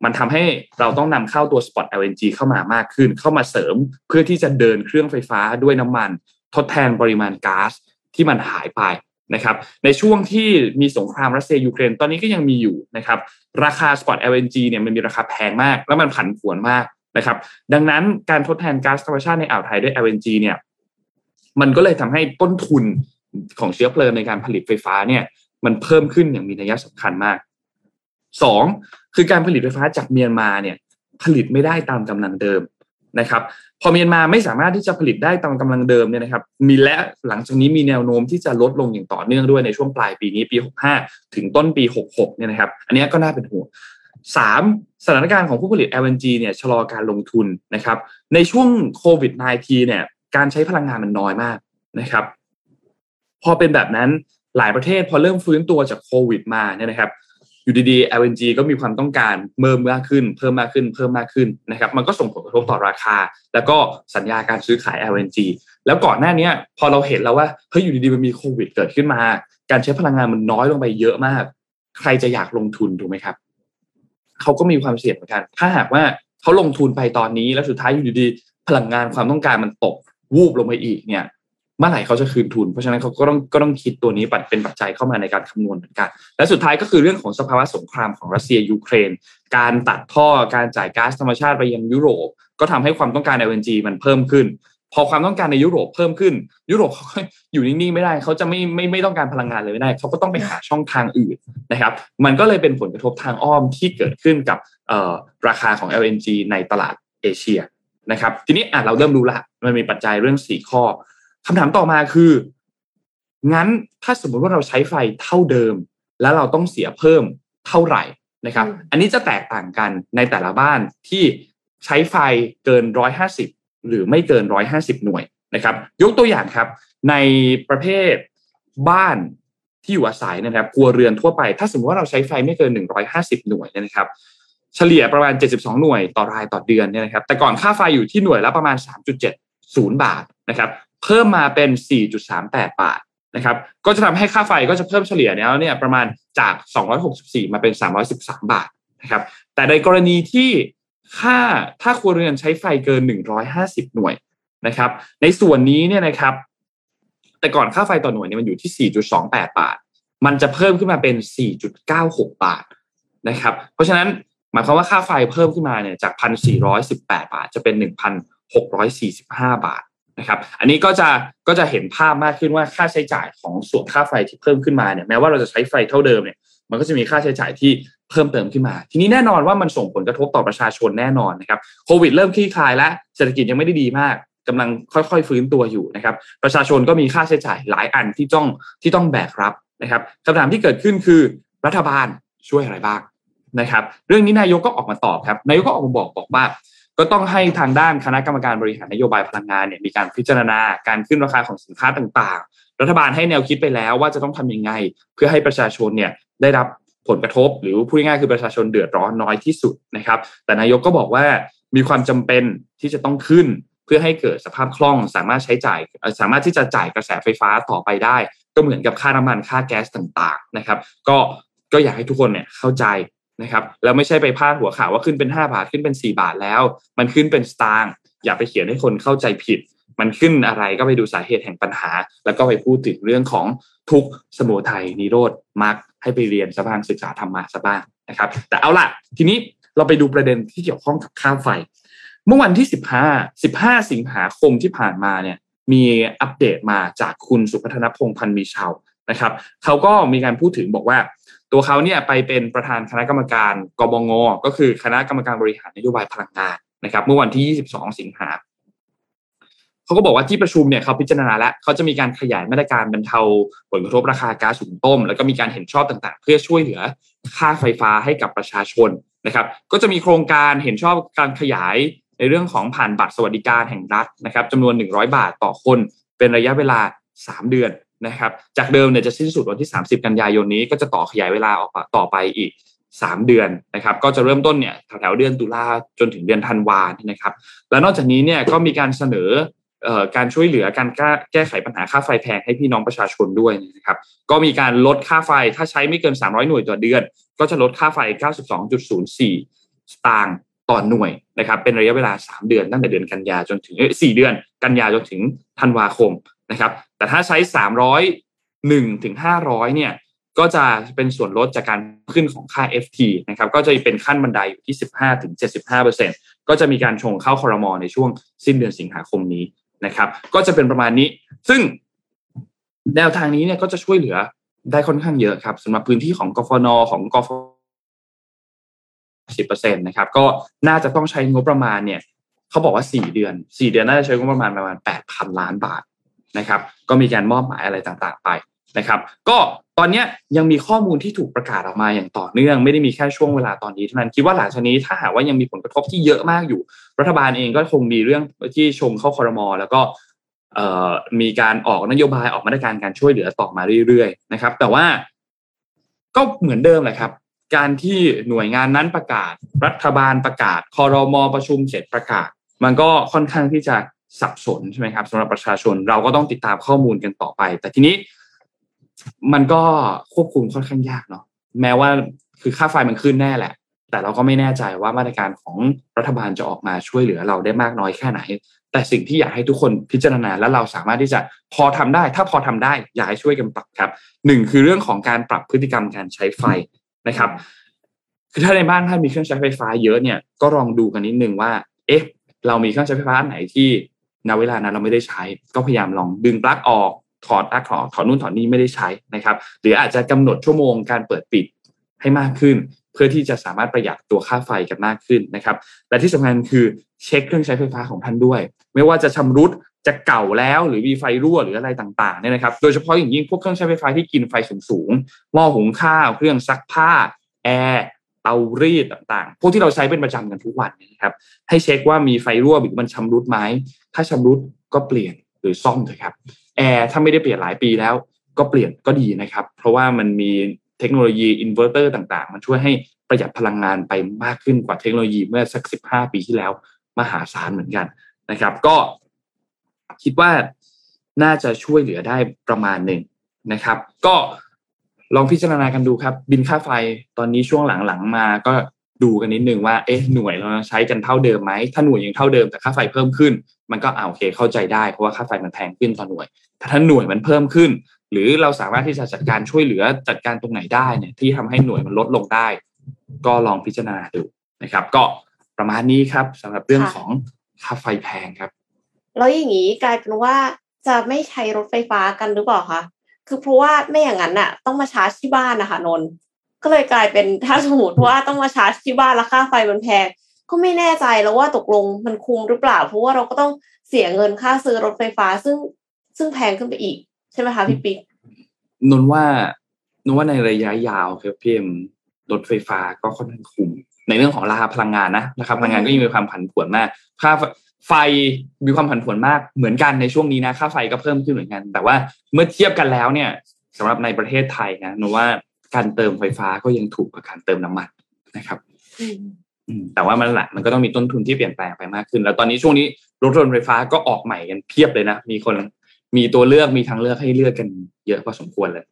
มันทำให้เราต้องนำเข้าตัว spot LNG เข้ามามากขึ้น เข้ามาเสริมเพื่อที่จะเดินเครื่องไฟฟ้าด้วยน้ำมัน ทดแทนปริมาณก๊าซที่มันหายไปนะครับในช่วงที่มีสงครามรัสเซียยูเครนตอนนี้ก็ยังมีอยู่นะครับราคา spot LNG เนี่ยมันมีราคาแพงมาก แล้วมันผันผวนมากนะครับดังนั้นการทดแทนก๊าซธรรมชาติในอ่าวไทยด้วย LNG เนี่ยมันก็เลยทำให้ต้นทุน ของเชื้อเพลิงในการผลิตไฟฟ้าเนี่ย มันเพิ่มขึ้นอย่างมีนัยสำคัญมากสองคือการผลิตไฟฟ้าจากเมียนมาเนี่ยผลิตไม่ได้ตามกำลังเดิมนะครับ พอเมียนมาไม่สามารถที่จะผลิตได้ตามกำลังเดิมเนี่ยนะครับ มีและหลังจากนี้มีแนวโน้มที่จะลดลงอย่างต่อเนื่องด้วยในช่วงปลายปีนี้ปี 65 ถึงต้นปี 66 เนี่ยนะครับ อันนี้ก็น่าเป็นห่วงสามสถานการณ์ของผู้ผลิต LNG เนี่ยชะลอการลงทุนนะครับ ในช่วงโควิด -19 เนี่ยการใช้พลังงานมันน้อยมากนะครับ พอเป็นแบบนั้นหลายประเทศพอเริ่มฟื้นตัวจากโควิดมาเนี่ยนะครับอยู่ดีๆ LNG ก็มีความต้องการเพิ่มมากขึ้น เพิ่มมากขึ้น เพิ่มมากขึ้นนะครับ มันก็ส่งผลกระทบต่อราคา แล้วก็สัญญาการซื้อขาย LNG แล้วก่อนหน้านี้พอเราเห็นแล้วว่าเฮ้ยอยู่ดีๆมันมีโควิดเกิดขึ้นมา การใช้พลังงานมันน้อยลงไปเยอะมาก ใครจะอยากลงทุนถูกไหมครับเขาก็มีความเสี่ยงเหมือนกัน ถ้าหากว่าเขาลงทุนไปตอนนี้แล้วสุดท้ายอยู่ดีๆพลังงานความต้องการมันตกวูบลงไปอีกเนี่ย เมื่อไหร่เขาจะคืนทุน เพราะฉะนั้นเขาก็ต้องก็ต้องคิดตัวนี้ปัดเป็นปัจจัยเข้ามาในการคำนวณเหมือนกัน และสุดท้ายก็คือเรื่องของสภาวะสงครามของรัสเซียยูเครน การตัดท่อการจ่ายก๊าซธรรมชาติไปยังยุโรป ก็ทำให้ความต้องการ LNG มันเพิ่มขึ้น พอความต้องการในยุโรปเพิ่มขึ้น ยุโรปเขาอยู่นิ่งๆไม่ได้เขาจะไม่ไม่ไม่ต้องการพลังงานเลยไม่ได้เขาก็ต้องไปหาช่องทางอื่นนะครับ มันก็เลยเป็นผลกระทบทางอ้อมที่เกิดขึ้นกับราคาของ LNG ในตลาดเอเชียนะครับ ทีนี้เราเริ่มรู้ละมันมีปัจจัยเรื่องสี่ข้อ คำถามต่อมาคือ งั้นถ้าสมมุติว่าเราใช้ไฟเท่าเดิม แล้วเราต้องเสียเพิ่มเท่าไหร่นะครับ อันนี้จะแตกต่างกันในแต่ละบ้านที่ใช้ไฟเกินร้อยห้าสิบหรือไม่เกินร้อยห้าสิบหน่วยนะครับ ยกตัวอย่างครับ ในประเภทบ้านที่อยู่อาศัยนะครับครัวเรือนทั่วไป ถ้าสมมติว่าเราใช้ไฟไม่เกินหนึ่งร้อยห้าสิบหน่วยนะครับเฉลี่ยประมาณเจ็ดสิบสองหน่วยต่อรายต่อเดือนเนี่ยนะครับ แต่ก่อนค่าไฟอยู่ที่หน่วยละประมาณสามจุดเจ็ดศูนย์บาทนะครับ เพิ่มมาเป็น 4.38 บาทนะครับก็จะทำให้ค่าไฟก็จะเพิ่มเฉลี่ยแล้วเนี่ยประมาณจาก 264 มาเป็น 313 บาทนะครับแต่ในกรณีที่ค่าถ้าครัวเรือนใช้ไฟเกิน 150 หน่วยนะครับ ในส่วนนี้เนี่ยนะครับ แต่ก่อนค่าไฟต่อหน่วยเนี่ยมันอยู่ที่ 4.28 บาท มันจะเพิ่มขึ้นมาเป็น 4.96 บาทนะครับ เพราะฉะนั้นหมายความว่าค่าไฟเพิ่มขึ้นมาเนี่ยจาก 1,418 บาท จะเป็น 1,645 บาท นะครับ อันนี้ก็จะก็จะเห็นภาพมากขึ้นว่าค่าใช้จ่ายของส่วนค่าไฟที่เพิ่มขึ้นมาเนี่ยแม้ว่าเราจะใช้ไฟเท่าเดิมเนี่ยมันก็จะมีค่าใช้จ่ายที่เพิ่มเติมขึ้นมา ทีนี้แน่นอนว่ามันส่งผลกระทบต่อประชาชนแน่นอนนะครับโควิดเริ่มคลี่คลายแล้วเศรษฐกิจยังไม่ได้ดีมากกำลังค่อยๆฟื้นตัวอยู่นะครับ ประชาชนก็มีค่าใช้จ่ายหลายอันที่ต้องที่ต้องแบกรับนะครับคำถามที่เกิดขึ้นคือรัฐบาลช่วยอะไรบ้างนะครับ เรื่องนี้นายกก็ออกมาตอบครับ นายกก็ออกมาบอกบอกว่า ก็ต้องให้ทางด้านคณะกรรมการบริหารนโยบายพลังงานเนี่ยมีการพิจารณาการขึ้นราคาของสินค้าต่างๆ รัฐบาลให้แนวคิดไปแล้วว่าจะต้องทำยังไง เพื่อให้ประชาชนเนี่ยได้รับผลกระทบ หรือพูดง่ายๆคือประชาชนเดือดร้อนน้อยที่สุดนะครับ แต่นายกก็บอกว่ามีความจำเป็นที่จะต้องขึ้น เพื่อให้เกิดสภาพคล่องสามารถใช้จ่ายสามารถที่จะจ่ายกระแสไฟฟ้าต่อไปได้ ก็เหมือนกับค่าน้ำมันค่าแก๊สต่างๆนะครับ ก็ก็อยากให้ทุกคนเนี่ยเข้าใจ นะครับแล้วไม่ใช่ไปพาดหัวข่าวว่าขึ้นเป็น 5 บาทขึ้นเป็น 4 บาทแล้ว มันขึ้นเป็นสตางค์อย่าไปเขียนให้คนเข้าใจผิด มันขึ้นอะไรก็ไปดูสาเหตุแห่งปัญหา แล้วก็ไปพูดถึงเรื่องของทุกสมุทัยนิโรธมักให้ไปเรียนสภางศึกษาธรรมะซะบ้างนะครับ แต่เอาล่ะ ทีนี้เราไปดูประเด็นที่เกี่ยวข้องกับค่าไฟ เมื่อวันที่ 15 15 สิงหาคมที่ผ่านมาเนี่ยมีอัปเดตมาจากคุณสุพัฒนพงพันธ์มีชาวนะครับเขาก็มีการพูดถึงบอกว่า ตัวเขาเนี่ยไปเป็นประธานคณะกรรมการกบงก็คือคณะกรรมการบริหารนโยบายพลังงานนะครับ เมื่อวันที่ 22 สิงหาเขาก็บอกว่าที่ประชุมเนี่ยเขาพิจารณาแล้วเขาจะมีการขยายมาตรการบรรเทาผลกระทบราคาก๊าซสูงต้ม แล้วก็มีการเห็นชอบต่างๆ เพื่อช่วยเหลือค่าไฟฟ้าให้กับประชาชนนะครับ ก็จะมีโครงการเห็นชอบการขยายในเรื่องของผ่านบัตรสวัสดิการแห่งรัฐนะครับจำนวน 100 บาทต่อคน เป็นระยะเวลา 3 เดือน นะครับ จากเดิมเนี่ยจะสิ้นสุดวันที่ 30 กันยายนนี้ ก็จะต่อขยายเวลาออกต่อไปอีก 3 เดือนนะครับ ก็จะเริ่มต้นเนี่ยแถวๆเดือนตุลาจนถึงเดือนธันวาน,นะครับ และนอกจากนี้เนี่ยก็มีการเสนอการช่วยเหลือการแก้ไขปัญหาค่าไฟแพงให้พี่น้องประชาชนด้วยนะครับ ก็มีการลดค่าไฟถ้าใช้ไม่เกิน 300 หน่วยต่อเดือน ก็จะลดค่าไฟ 92.04 สตางค์ต่อหน่วยนะครับ เป็นระยะเวลา 3 เดือนตั้งแต่เดือนกันยาจนถึง4เดือนกันยาจนถึงธันวาคม นะครับ แต่ถ้าใช้สามร้อยหนึ่งถึงห้าร้อยเนี่ย ก็จะเป็นส่วนลดจากการขึ้นของค่า FT นะครับ ก็จะเป็นขั้นบันไดอยู่ที่ 15ถึง75เปอร์เซ็นก็จะมีการชงเข้าคอรมอในช่วงสิ้นเดือนสิงหาคมนี้นะครับ ก็จะเป็นประมาณนี้ ซึ่งแนวทางนี้เนี่ยก็จะช่วยเหลือได้ค่อนข้างเยอะครับสำหรับพื้นที่ของกฟนของกฟสิบเปอร์เซ็นตนะครับก็น่าจะต้องใช้งบประมาณเนี่ยเขาบอกว่าสี่เดือนสี่เดือนน่าจะใช้งบประมาณประมาณแปดพันล้านบาท นะครับ ก็มีการมอบหมายอะไรต่างๆไปนะครับ ก็ตอนนี้ยังมีข้อมูลที่ถูกประกาศออกมาอย่างต่อเนื่อง ไม่ได้มีแค่ช่วงเวลาตอนนี้เท่านั้นคิดว่าหลังจากนี้ถ้าหากว่ายังมีผลกระทบที่เยอะมากอยู่ รัฐบาลเองก็คงมีเรื่องที่ชงเข้าคอรมอแล้วก็มีการออกนโยบายออกมาตรการการช่วยเหลือต่อมาเรื่อยๆนะครับ แต่ว่าก็เหมือนเดิมแหละครับ การที่หน่วยงานนั้นประกาศ รัฐบาลประกาศคอรมอประชุมเสร็จประกาศ มันก็ค่อนข้างที่จะ สับสนใช่ไหมครับสำหรับประชาชนเราก็ต้องติดตามข้อมูลกันต่อไป แต่ทีนี้มันก็ควบคุมค่อนข้างยากเนาะแม้ว่าคือค่าไฟมันขึ้นแน่แหละ แต่เราก็ไม่แน่ใจว่ามาตรการของรัฐบาลจะออกมาช่วยเหลือเราได้มากน้อยแค่ไหน แต่สิ่งที่อยากให้ทุกคนพิจารณาและเราสามารถที่จะพอทำได้ ถ้าพอทำได้อยากให้ช่วยกันปรับครับหนึ่งคือเรื่องของการปรับพฤติกรรมการใช้ไฟนะครับ คือถ้าในบ้านท่านมีเครื่องใช้ไฟฟ้าเยอะเนี่ยก็ลองดูกันนิดนึงว่า เอ๊ะ เรามีเครื่องใช้ไฟฟ้าไหนที่ ณเวลานั้นเราไม่ได้ใช้ ก็พยายามลองดึงปลั๊กออกถอดปลั๊กถอดถอดนู่นถอดนี่ไม่ได้ใช้นะครับหรืออาจจะกำหนดชั่วโมงการเปิดปิดให้มากขึ้น เพื่อที่จะสามารถประหยัดตัวค่าไฟกันมากขึ้นนะครับและที่สำคัญคือเช็คเครื่องใช้ไฟฟ้าของท่านด้วย ไม่ว่าจะชำรุดจะเก่าแล้วหรือมีไฟรั่วหรืออะไรต่างๆเนี่ยนะครับ โดยเฉพาะอย่างยิ่งพวกเครื่องใช้ไฟฟ้าที่กินไฟสูงๆหม้อหุงข้าว เครื่องซักผ้าแอร์เตารีดต่างๆ พวกที่เราใช้เป็นประจำกันทุกวันนะครับ ให้เช็คว่ามีไฟรั่วหรือมันชำรุดไหม ถ้าชำรุดก็เปลี่ยนหรือซ่อมเถอะครับแอร์ถ้าไม่ได้เปลี่ยนหลายปีแล้ว ก็เปลี่ยนก็ดีนะครับ เพราะว่ามันมีเทคโนโลยีอินเวอร์เตอร์ต่างๆ มันช่วยให้ประหยัดพลังงานไปมากขึ้นกว่าเทคโนโลยีเมื่อสักสิบห้าปีที่แล้ว มหาศาลเหมือนกันนะครับ ก็คิดว่าน่าจะช่วยเหลือได้ประมาณหนึ่งนะครับ ก็ลองพิจารณากันดูครับ บินค่าไฟตอนนี้ช่วงหลังๆมาก็ ดูกันนิดนึงว่าเอ๊ะหน่วยเราใช้กันเท่าเดิมไหมถ้าหน่วยยังเท่าเดิมแต่ค่าไฟเพิ่มขึ้น มันก็เอาโอเคเข้าใจได้เพราะว่าค่าไฟมันแพงขึ้นต่อหน่วย แต่ถ้าหน่วยมันเพิ่มขึ้น หรือเราสามารถที่จะจัดการช่วยเหลือจัดการตรงไหนได้เนี่ยที่ทำให้หน่วยมันลดลงได้ ก็ลองพิจารณาดูนะครับ ก็ประมาณนี้ครับสำหรับเรื่องของค่าไฟแพงครับแล้วอย่างนี้กลายเป็นว่าจะไม่ใช้รถไฟฟ้ากันหรือเปล่าคะคือเพราะว่าไม่อย่างนั้นน่ะ ต้องมาชาร์จที่บ้านนะคะนน ก็เลยกลายเป็นถ้าสมมติว่าต้องมาชาร์จที่บ้านแล้วค่าไฟมันแพงก็ไม่แน่ใจแล้วว่าตกลงมันคุ้มหรือเปล่า เพราะว่าเราก็ต้องเสียเงินค่าซื้อรถไฟฟ้าซึ่งซึ่งแพงขึ้นไปอีก ใช่ไหมคะพี่ปิ๊กนนว่านนว่าในระยะยาวครับพี่เอ็มรถไฟฟ้าก็ค่อนข้างคุ้มในเรื่องของราคาพลังงานนะนะครับพลังงานก็ยังมีความผันผวนมาก ค่าไฟมีความผันผวนมากเหมือนกันในช่วงนี้นะค่าไฟก็เพิ่มขึ้นเหมือนกัน แต่ว่าเมื่อเทียบกันแล้วเนี่ยสำหรับในประเทศไทยนะนนว่า การเติมไฟฟ้าก็ยังถูกกว่าการเติมน้ำมันนะครับแต่ว่ามันแหละมันก็ต้องมีต้นทุนที่เปลี่ยนแปลงไปมากขึ้น แล้วตอนนี้ช่วงนี้รถยนต์ไฟฟ้าก็ออกใหม่กันเพียบเลยนะ มีคนมีตัวเลือกมีทางเลือกให้เลือกกันเยอะพอสมควรเลย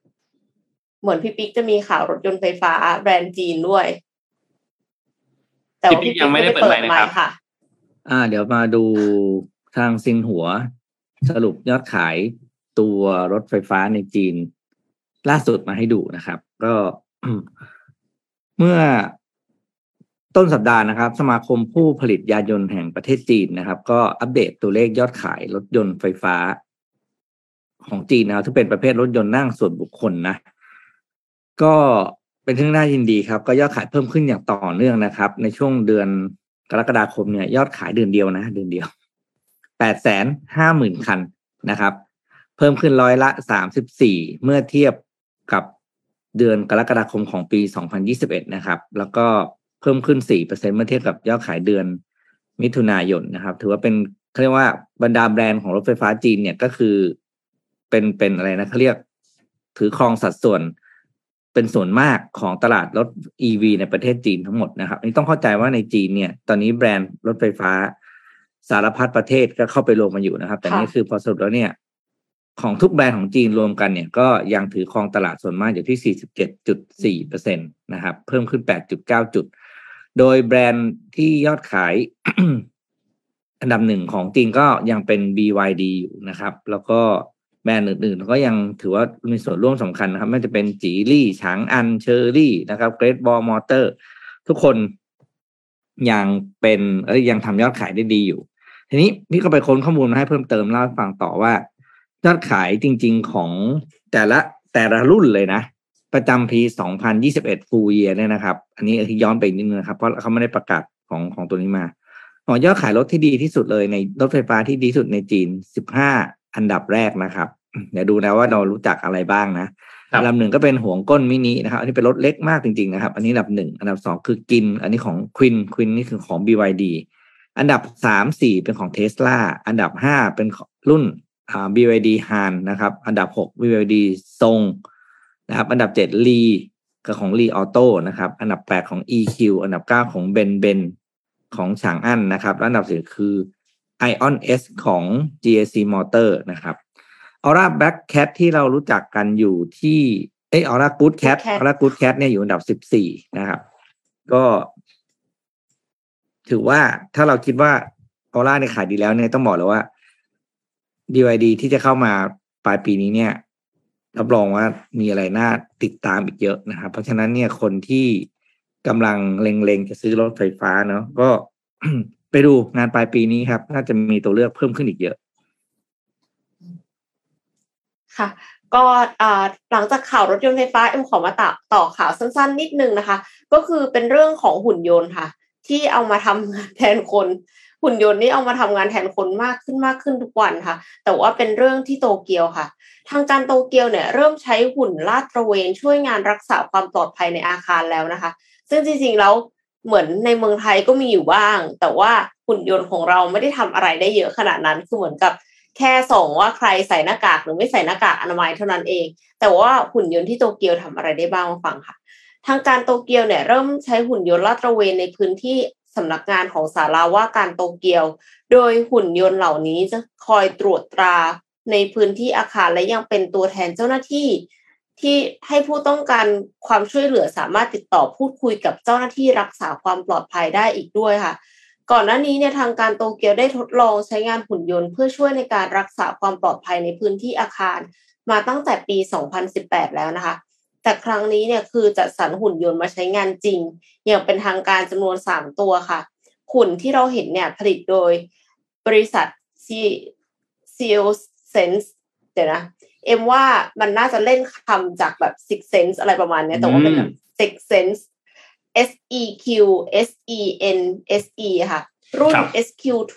เหมือนพี่ปิ๊กจะมีข่าวรถยนต์ไฟฟ้าแบรนด์จีนด้วย แต่พี่ปิ๊กยังไม่ได้เปิดใหม่นะครับ อ่า เดี๋ยวมาดูทางซิงหัว สรุปยอดขายตัวรถไฟฟ้าในจีน ล่าสุดมาให้ดูนะครับ ก็เมื่อต้นสัปดาห์นะครับ สมาคมผู้ผลิตยานยนต์แห่งประเทศจีนนะครับ ก็อัปเดตตัวเลขยอดขายรถยนต์ไฟฟ้า ของจีนนะครับที่เป็นประเภทรถยนต์นั่งส่วนบุคคลนะ ก็เป็นเรื่องน่ายินดีครับ ก็ยอดขายเพิ่มขึ้นอย่างต่อเนื่องนะครับ ในช่วงเดือนกรกฎาคมเนี่ย ยอดขายเดือนเดียวนะ เดือนเดียวแปดแสนห้าหมื่นคันนะครับ เพิ่มขึ้นร้อยละสามสิบสี่เมื่อเทียบกับ เดือนกรกฎาคมของปี 2021 นะครับ แล้วก็เพิ่มขึ้น 4%เมื่อเทียบกับยอดขายเดือนมิถุนายนนะครับ ถือว่าเป็นเขาเรียกว่าบรรดาแบรนด์ของรถไฟฟ้าจีนเนี่ยก็คือเป็นเป็นอะไรนะเขาเรียก ถือครองสัดส่วนเป็นส่วนมากของตลาดรถ EV ในประเทศจีนทั้งหมดนะครับนี่ต้องเข้าใจว่าในจีนเนี่ย ตอนนี้แบรนด์รถไฟฟ้าสารพัดประเทศก็เข้าไปรวมมาอยู่นะครับ แต่นี่คือพอสรุปแล้วเนี่ย ของทุกแบรนด์ของจีนรวมกันเนี่ยก็ยังถือครองตลาดส่วนมากอยู่ที่ 47.4เปอร์เซ็นตนะครับ เพิ่มขึ้น 8.9 จุด โดยแบรนด์ที่ยอดขายอันดับหนึ่งของจีนก็ยังเป็น BYD อยู่นะครับ แล้วก็แบรนด์อื่นๆ ก็ยังถือว่ามีส่วนร่วมสำคัญนะครับ ไม่จะเป็นจีรี่ฉางอันเชอรี่นะครับเกรดบอลมอเตอร์ ทุกคนยังเป็นเอ้ยยังทำยอดขายได้ดีอยู่ ทีนี้พี่ก็ไปค้นข้อมูลมาให้เพิ่มเติมเล่าให้ฟังต่อว่า ยอดขายจริง ๆของแต่ละแต่ละรุ่นเลยนะ ประจำปี 2021 full year เนี่ยนะครับ อันนี้ย้อนไปนิดนึงนะครับ เพราะเขาไม่ได้ประกาศของของตัวนี้มาหอยอดขายรถที่ดีที่สุดเลยในรถไฟฟ้าที่ดีที่สุดในจีนสิบห้าอันดับแรกนะครับ เดี๋ยวดูนะว่าเรารู้จักอะไรบ้างนะครับอันดับหนึ่งก็เป็นห่วงก้นมินินะครับ อันนี้เป็นรถเล็กมากจริงๆนะครับ อันนี้อันดับหนึ่งอันดับสองคือกิน อันนี้ของควินควินนี่คือของ BYD อันดับสามสี่เป็นของเทสลาอันดับห้าเป็นของรุ่น อ่า BYD Han นะครับ อันดับหก BYD ทรงนะครับ อันดับเจ็ดลีกับของ Li Auto นะครับ อันดับแปดของ EQ อันดับเก้าของ Ben Ben ของฉางอั้นนะครับและอันดับสี่คือ Ion S ของ GAC Motor นะครับ Aura Black Cat ที่เรารู้จักกันอยู่ที่เอ้ย Aura Good Cat Cat Aura Good Cat เนี่ยอยู่อันดับสิบสี่นะครับ ก็ ถือว่าถ้าเราคิดว่า Aura เนี่ยขายดีแล้วเนี่ยต้องบอกเลยว่า DYD ที่จะเข้ามาปลายปีนี้เนี่ยรับรองว่ามีอะไรน่าติดตามอีกเยอะนะครับ เพราะฉะนั้นเนี่ยคนที่กำลังเล็งๆจะซื้อรถไฟฟ้าเนาะก็ไปดูงานปลายปีนี้ครับ น่าจะมีตัวเลือกเพิ่มขึ้นอีกเยอะ ค่ะ ก็หลังจากข่าวรถยนต์ไฟฟ้าเอ็มขอมาต่อต่อข่าวสั้นๆ นิดนึงนะคะ ก็คือเป็นเรื่องของหุ่นยนต์ค่ะ ที่เอามาทำแทนคน หุ่นยนต์นี่เอามาทำงานแทนคนมากขึ้นมากขึ้นทุกวันค่ะ แต่ว่าเป็นเรื่องที่โตเกียวค่ะ ทางการโตเกียวเนี่ยเริ่มใช้หุ่นลาดตระเวนช่วยงานรักษาความปลอดภัยในอาคารแล้วนะคะ ซึ่งจริงๆแล้วเหมือนในเมืองไทยก็มีอยู่บ้าง แต่ว่าหุ่นยนต์ของเราไม่ได้ทำอะไรได้เยอะขนาดนั้นคือเหมือนกับแค่ส่งว่าใครใส่หน้ากากหรือไม่ใส่หน้ากากอนามัยเท่านั้นเอง แต่ว่าหุ่นยนต์ที่โตเกียวทำอะไรได้บ้างมาฟังค่ะ ทางการโตเกียวเนี่ยเริ่มใช้หุ่นยนต์ลาดตระเวนในพื้นที่ สำนักงานของสาราว่าการโตเกียว โดยหุ่นยนต์เหล่านี้จะคอยตรวจตราในพื้นที่อาคารและยังเป็นตัวแทนเจ้าหน้าที่ ที่ให้ผู้ต้องการความช่วยเหลือสามารถติดต่อพูดคุยกับเจ้าหน้าที่รักษาความปลอดภัยได้อีกด้วยค่ะ ก่อนหน้านี้เนี่ยทางการโตเกียวได้ทดลองใช้งานหุ่นยนต์ เพื่อช่วยในการรักษาความปลอดภัยในพื้นที่อาคาร มาตั้งแต่ปี 2018 แล้วนะคะ แต่ครั้งนี้เนี่ยคือจัดสรรหุ่นยนต์มาใช้งานจริง อย่างเป็นทางการจำนวน3ตัวค่ะ หุ่นที่เราเห็นเนี่ยผลิตโดยบริษัท c e o Sense เดี๋ยวนะ เอ็มว่ามันน่าจะเล่นคำจากแบบ Six Sense อะไรประมาณเนี้ยแต่ว่าเป็นแบบ Six Sense S E Q S E N S E ค่ะ รุ่นครับ SQ2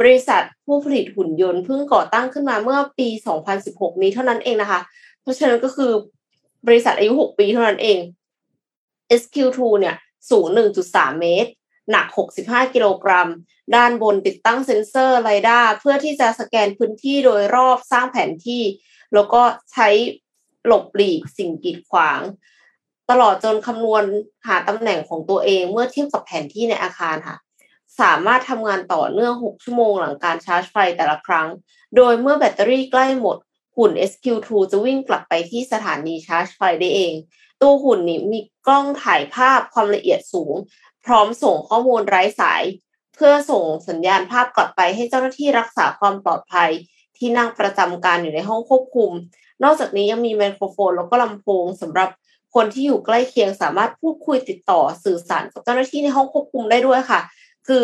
บริษัทผู้ผลิตหุ่นยนต์เพิ่งก่อตั้งขึ้นมาเมื่อปี 2016 นี้เท่านั้นเองนะคะ เพราะฉะนั้นก็คือ บริษัทอายุ 6 ปีเท่านั้นเอง SQ2 เนี่ย สูง 1.3 เมตร หนัก 65 กิโลกรัม ด้านบนติดตั้งเซ็นเซอร์ไรด้าเพื่อที่จะสแกนพื้นที่โดยรอบสร้างแผนที่ แล้วก็ใช้หลบหลีกสิ่งกีดขวาง ตลอดจนคำนวณหาตำแหน่งของตัวเองเมื่อเทียบกับแผนที่ในอาคารค่ะ สามารถทำงานต่อเนื่อง 6 ชั่วโมงหลังการชาร์จไฟแต่ละครั้ง โดยเมื่อแบตเตอรี่ใกล้หมด หุ่น SQ2 จะวิ่งกลับไปที่สถานีชาร์จไฟได้เอง ตัวหุ่นนี้มีกล้องถ่ายภาพความละเอียดสูง พร้อมส่งข้อมูลไร้สาย เพื่อส่งสัญญาณภาพกลับไปให้เจ้าหน้าที่รักษาความปลอดภัย ที่นั่งประจำการอยู่ในห้องควบคุม นอกจากนี้ยังมีไมโครโฟน แล้วก็ลำโพงสำหรับคนที่อยู่ใกล้เคียงสามารถพูดคุยติดต่อสื่อสารกับเจ้าหน้าที่ในห้องควบคุมได้ด้วยค่ะ คือ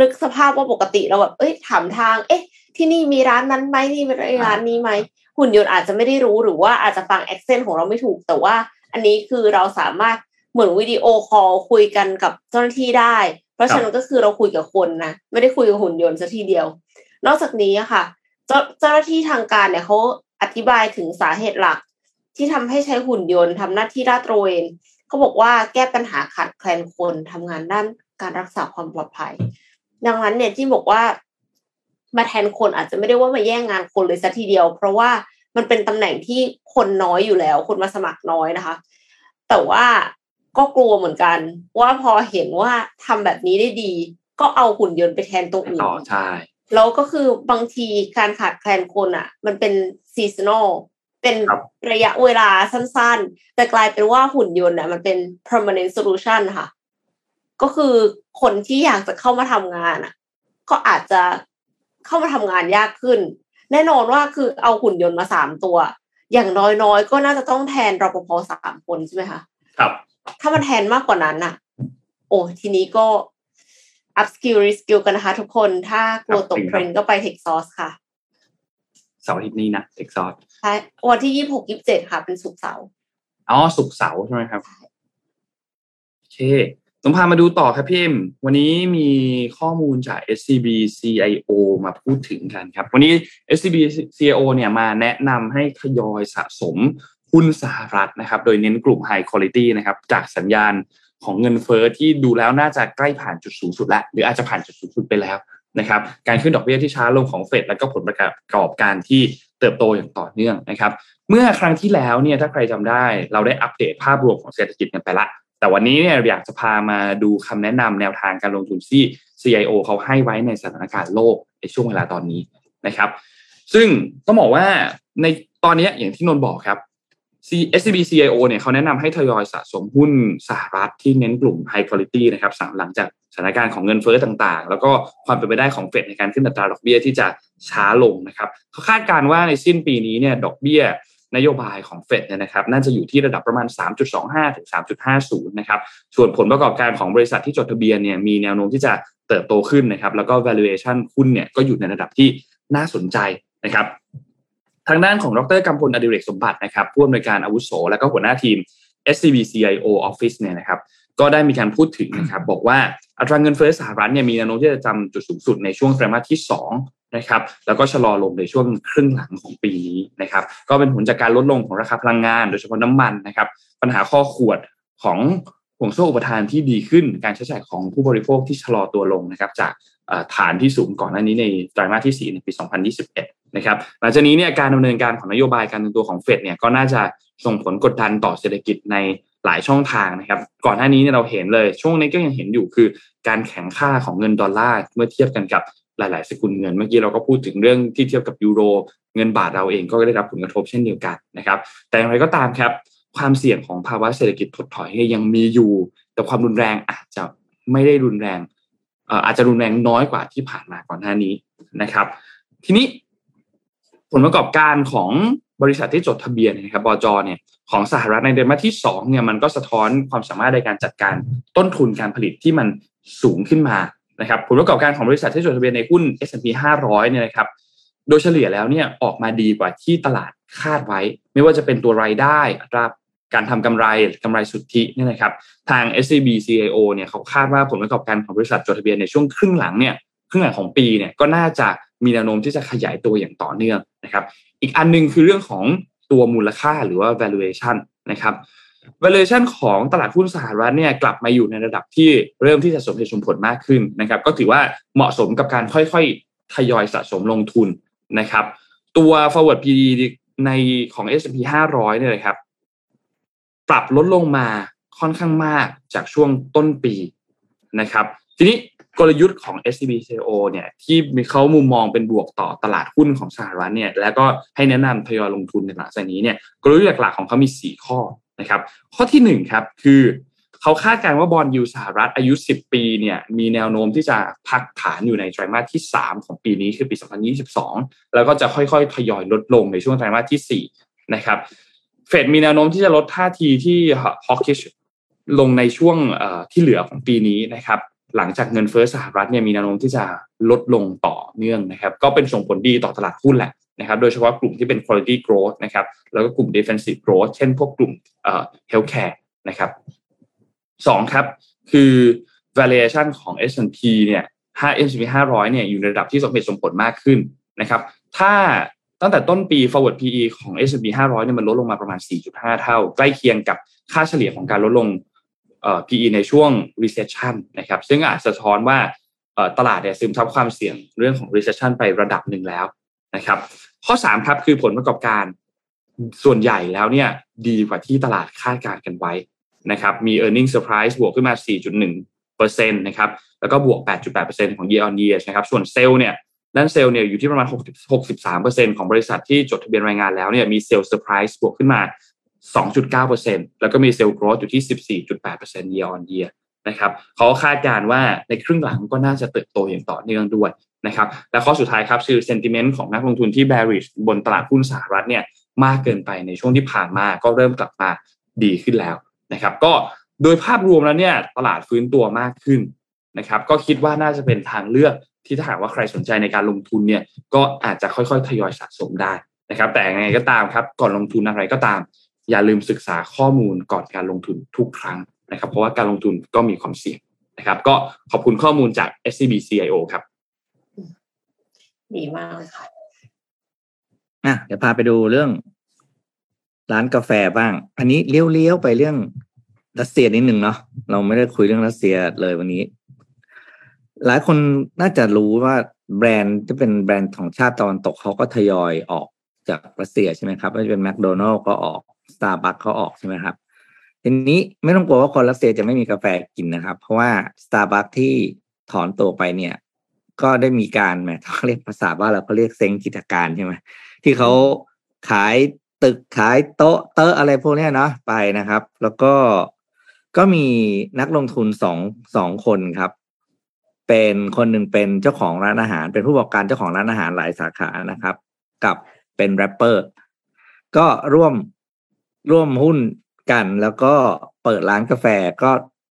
นึกสภาพว่าปกติเราแบบเอ้ยถามทาง เอ๊ะ ที่นี่มีร้านนั้นไหมนี่มีร้านนี้ไหมหุ่นยนต์อาจจะไม่ได้รู้หรือว่าอาจจะฟัง accent ของเราไม่ถูก แต่ว่าอันนี้คือเราสามารถเหมือน video call คุยกันกับเจ้าหน้าที่ได้ เพราะฉะนั้นก็คือเราคุยกับคนนะไม่ได้คุยกับหุ่นยนต์ซะทีเดียว นอกจากนี้ค่ะ เจ้าเจ้าหน้าที่ทางการเนี่ยเขาอธิบายถึงสาเหตุหลัก ที่ทำให้ใช้หุ่นยนต์ทำหน้าที่ลาดตระเวนเขาบอกว่าแก้ปัญหาขาดแคลนคนทำงานด้านการรักษาความปลอดภัย ดังนั้นเนี่ยที่บอกว่ามาแทนคนอาจจะไม่ได้ว่ามาแย่งงานคนเลยซะทีเดียว เพราะว่ามันเป็นตำแหน่งที่คนน้อยอยู่แล้ว คนมาสมัครน้อยนะคะ แต่ว่าก็กลัวเหมือนกัน ว่าพอเห็นว่าทำแบบนี้ได้ดี ก็เอาหุ่นยนต์ไปแทนตัวอื่นต่อใช่แล้วก็คือบางทีการขาดแคลนคนอะ มันเป็น seasonal เป็นครับระยะเวลาสั้นๆ แต่กลายเป็นว่าหุ่นยนต์อะมันเป็น permanent solution ค่ะ ก็คือคนที่อยากจะเข้ามาทำงานอะ ก็อาจจะเข้ามาทำงานยากขึ้น แน่นอนว่าคือเอาหุ่นยนต์มาสามตัว อย่างน้อยๆ ก็น่าจะต้องแทนรปภสามคนใช่ไหมคะครับ ถ้ามันแทนมากกว่านั้นน่ะ โอ้ทีนี้ก็ up skill re skill กันนะคะ ทุกคนถ้ากลัวตกครับเทรนด์ก็ไป Tech Source ค่ะเสาร์อาทิตย์นี้นะเท็กซอสใช่วันที่ยี่หกยี่เจ็ดค่ะ เป็นศุกร์เสาร์อ๋อสุกร์เสาร์ใช่ไหมครับโอเค ผมพามาดูต่อครับพี่เอ็มวันนี้มีข้อมูลจาก SCB CIO มาพูดถึงกันครับ วันนี้ SCB CIO เนี่ยมาแนะนำให้ทยอยสะสมหุ้นสหรัฐนะครับ โดยเน้นกลุ่ม High Quality นะครับ จากสัญญาณของเงินเฟอ้อที่ดูแล้วน่าจะใกล้ผ่านจุดสูงสุดแล้ว หรืออาจจะผ่านจุดสูงสุดไปแล้วนะครับ การขึ้นดอกเบี้ยที่ช้าลงของเฟดและก็ผลประกอบการที่เติบโตอย่างต่อเนื่องนะครับ เมื่อครั้งที่แล้วเนี่ยถ้าใครจำได้เราได้อัปเดตภาพรวมของเศรษฐกิจกันไปละ แต่วันนี้เนี่ยอยากจะพามาดูคำแนะนำแนวทางการลงทุนที่ CIO เขาให้ไว้ในสถานการณ์โลกในช่วงเวลาตอนนี้นะครับ ซึ่งต้องบอกว่าในตอนนี้อย่างที่นนบอกครับ SCB CIO เนี่ยเขาแนะนำให้ทยอยสะสมหุ้นสหรัฐที่เน้นกลุ่ม High Quality นะครับหลังจากสถานการณ์ของเงินเฟ้อต่างๆ แล้วก็ความเป็นไปได้ของเฟดในการขึ้นอัตราดอกเบี้ยที่จะช้าลงนะครับเขาคาดการณ์ว่าในสิ้นปีนี้เนี่ยดอกเบี้ย นโยบายของเฟดเนี่ยนะครับน่าจะอยู่ที่ระดับประมาณ 3.25 ถึง 3.50 นะครับส่วนผลประกอบการของบริษัทที่จดทะเบียนเนี่ยมีแนวโน้มที่จะเติบโตขึ้นนะครับแล้วก็ valuation หุ้นเนี่ยก็อยู่ในระดับที่น่าสนใจนะครับทางด้านของดรกำพลอดิเรกสมบัตินะครับผู้อำนวยการอาวุโส และก็หัวหน้าทีม SCB CIO Office เนี่ยนะครับ ก็ได้มีการพูดถึงนะครับบอกว่าอัตราเงินเฟ้อสหรัฐเนี่ยมีแนวโน้มที่จะจำจุดสูงสุดในช่วงไตรมาสที่ 2 นะครับแล้วก็ชะลอลงในช่วงครึ่งหลังของปีนี้นะครับก็เป็นผลจากการลดลงของราคาพลังงาน โดยเฉพาะน้ำมันนะครับปัญหาข้อขวดของห่วงโซ่อุปทานที่ดีขึ้นการใช้จ่ายของผู้บริโภคที่ชะลอตัวลงนะครับจากฐานที่สูงก่อนหน้านี้ในไตรมาสที่ 4 ในปี 2021 นะครับ หลังจากนี้เนี่ยการดำเนินการของนโยบายการเงินตัวของเฟดเนี่ยก็น่าจะส่งผลกดดันต่อเศรษฐกิจใน หลายช่องทางนะครับ ก่อนหน้านี้เนี่ยเราเห็นเลย ช่วงนี้ก็ยังเห็นอยู่คือการแข่งค่าของเงินดอลลาร์เมื่อเทียบกันกับหลาย ๆ สกุลเงิน เมื่อกี้เราก็พูดถึงเรื่องที่เทียบกับยูโร เงินบาทเราเองก็ได้รับผลกระทบเช่นเดียวกันนะครับ แต่อย่างไรก็ตามครับ ความเสี่ยงของภาวะเศรษฐกิจถดถอยยังมีอยู่ แต่ความรุนแรงอาจจะไม่ได้รุนแรงอาจจะรุนแรงน้อยกว่าที่ผ่านมาก่อนหน้านี้นะครับ ทีนี้ผลประกอบการของบริษัทที่จดทะเบียนนะครับบจเนี่ย ของสหรัฐในเดือนมาที่2เนี่ยมันก็สะท้อนความสามารถในการจัดการต้นทุนการผลิตที่มันสูงขึ้นมานะครับผลประกอบการของบริษัทที่จดทะเบียนในหุ้น S&P 500เนี่ยนะครับโดยเฉลี่ยแล้วเนี่ยออกมาดีกว่าที่ตลาดคาดไว้ ไม่ว่าจะเป็นตัวรายได้อัตราการทำกำไรกำไรสุทธิเนี่ยนะครับทาง SCB CIO เนี่ยเขาคาดว่าผลประกอบการของบริษัทจดทะเบียนในช่วงครึ่งหลังเนี่ยครึ่งหลังของปีเนี่ยก็น่าจะมีแนวโน้มที่จะขยายตัวอย่างต่อเนื่องนะครับ อีกอันนึงคือเรื่องของ ตัวมูลค่าหรือว่า valuation นะครับ valuation ของตลาดหุ้นสหรัฐเนี่ยกลับมาอยู่ในระดับที่เริ่มที่จะสมเหตุสมผลมากขึ้นนะครับ ก็ถือว่าเหมาะสมกับการค่อยๆ ทยอยสะสมลงทุนนะครับ ตัว forward PE ในของ S&P 500 เนี่ยเลยครับ ปรับลดลงมาค่อนข้างมากจากช่วงต้นปีนะครับ ทีนี้ กลยุทธ์ของ SBCO เนี่ยที่มีเขามุมมองเป็นบวกต่อตลาดหุ้นของสหรัฐเนี่ยแล้วก็ให้แนะนำทยอยลงทุนในหลังจากนี้เนี่ยกลยุทธ์หลักๆของเขามี 4 ข้อนะครับข้อที่1ครับคือเขาคาดการณ์ว่าบอลยูสหรัฐอายุ 10 ปีเนี่ยมีแนวโน้มที่จะพักฐานอยู่ในไตรมาสที่ 3 ของปีนี้คือปี 2022 แล้วก็จะค่อยๆ ทยอยลดลงในช่วงไตรมาสที่ 4 นะครับเฟดมีแนวโน้มที่จะลดท่าทีที่ฮอกกิชลงในช่วงที่เหลือของปีนี้นะครับ หลังจากเงินเฟ้อสหรัฐเนี่ยมีแนวโน้มที่จะลดลงต่อเนื่องนะครับ ก็เป็นส่งผลดีต่อตลาดหุ้นแหละนะครับ โดยเฉพาะกลุ่มที่เป็น quality growth นะครับ แล้วก็กลุ่ม defensive growth เช่นพวกกลุ่มเอ่อ healthcare นะครับสองครับ คือ valuation ของ S&P เนี่ย5 S&P 500เนี่ยอยู่ในระดับที่สมเหตุสมผลมากขึ้นนะครับ ถ้าตั้งแต่ต้นปี forward PE ของ S&P 500เนี่ยมันลดลงมาประมาณ 4.5 เท่า ใกล้เคียงกับค่าเฉลี่ยของการลดลง PE ในช่วง recession นะครับซึ่งอาจสะท้อนว่าตลาดเนี่ยซึมซับความเสี่ยงเรื่องของ recession ไประดับหนึ่งแล้วนะครับ ข้อ3ครับคือผลประกอบการส่วนใหญ่แล้วเนี่ยดีกว่าที่ตลาดคาดการณ์กันไว้นะครับมี earning surprise บวกขึ้นมา 4.1%นะครับแล้วก็บวก 8.8%ของ year on year นะครับส่วนเซลล์เนี่ยด้านเซลล์เนี่ยอยู่ที่ประมาณ 63%ของบริษัทที่จดทะเบียนรายงานแล้วเนี่ยมี sales surprise บวกขึ้นมา 2.9%แล้วก็มี sales growth อยู่ที่ 14.8% year on year นะครับเขาคาดการณ์ว่าในครึ่งหลังก็น่าจะเติบโตอย่างต่อเนื่องด้วยนะครับและข้อสุดท้ายครับคือ sentiment ของนักลงทุนที่ bearish บนตลาดหุ้นสหรัฐเนี่ยมากเกินไปในช่วงที่ผ่านมาก็เริ่มกลับมาดีขึ้นแล้วนะครับ ก็โดยภาพรวมแล้วเนี่ยตลาดฟื้นตัวมากขึ้นนะครับก็คิดว่าน่าจะเป็นทางเลือกที่ถ้าหากว่าใครสนใจในการลงทุนเนี่ยก็อาจจะค่อยๆ ทยอยสะสมได้นะครับ แต่ยังไงก็ตามครับก่อนลงทุนอะไรก็ตาม อย่าลืมศึกษาข้อมูลก่อนการลงทุนทุกครั้งนะครับ เพราะว่าการลงทุนก็มีความเสี่ยงนะครับ ก็ขอบคุณข้อมูลจาก SCB CIO ครับ ดีมากเลยค่ะอะเดี๋ยวพาไปดูเรื่องร้านกาแฟบ้าง อันนี้เลี้ยวๆไปเรื่องรัสเซียนิดหนึ่งเนาะเราไม่ได้คุยเรื่องรัสเซียเลยวันนี้ หลายคนน่าจะรู้ว่าแบรนด์ที่เป็นแบรนด์ของชาติตะวันตกเขาก็ทยอยออกจากรัสเซียใช่ไหมครับไม่ว่าจะเป็นแมคโดนัลล์ก็ออก สตาร์บัคเขาออกใช่ไหมครับทีนี้ไม่ต้องกลัวว่าคนรัสเซียจะไม่มีกาแฟกินนะครับ เพราะว่าสตาร์บัคที่ถอนตัวไปเนี่ย ก็ได้มีการแหมเขาเรียกภาษาว่าเราก็เรียกเซ็งกิจการใช่ไหมที่เขาขายตึกขายโต๊ะเตอะอะไรพวกนี้เนาะไปนะครับ แล้วก็ก็มีนักลงทุนสองสองคนครับ เป็นคนหนึ่งเป็นเจ้าของร้านอาหาร เป็นผู้ประกอบการเจ้าของร้านอาหารหลายสาขานะครับ กับเป็นแรปเปอร์ ก็ร่วม ร่วมหุ้นกันแล้วก็เปิดร้านกาแฟก็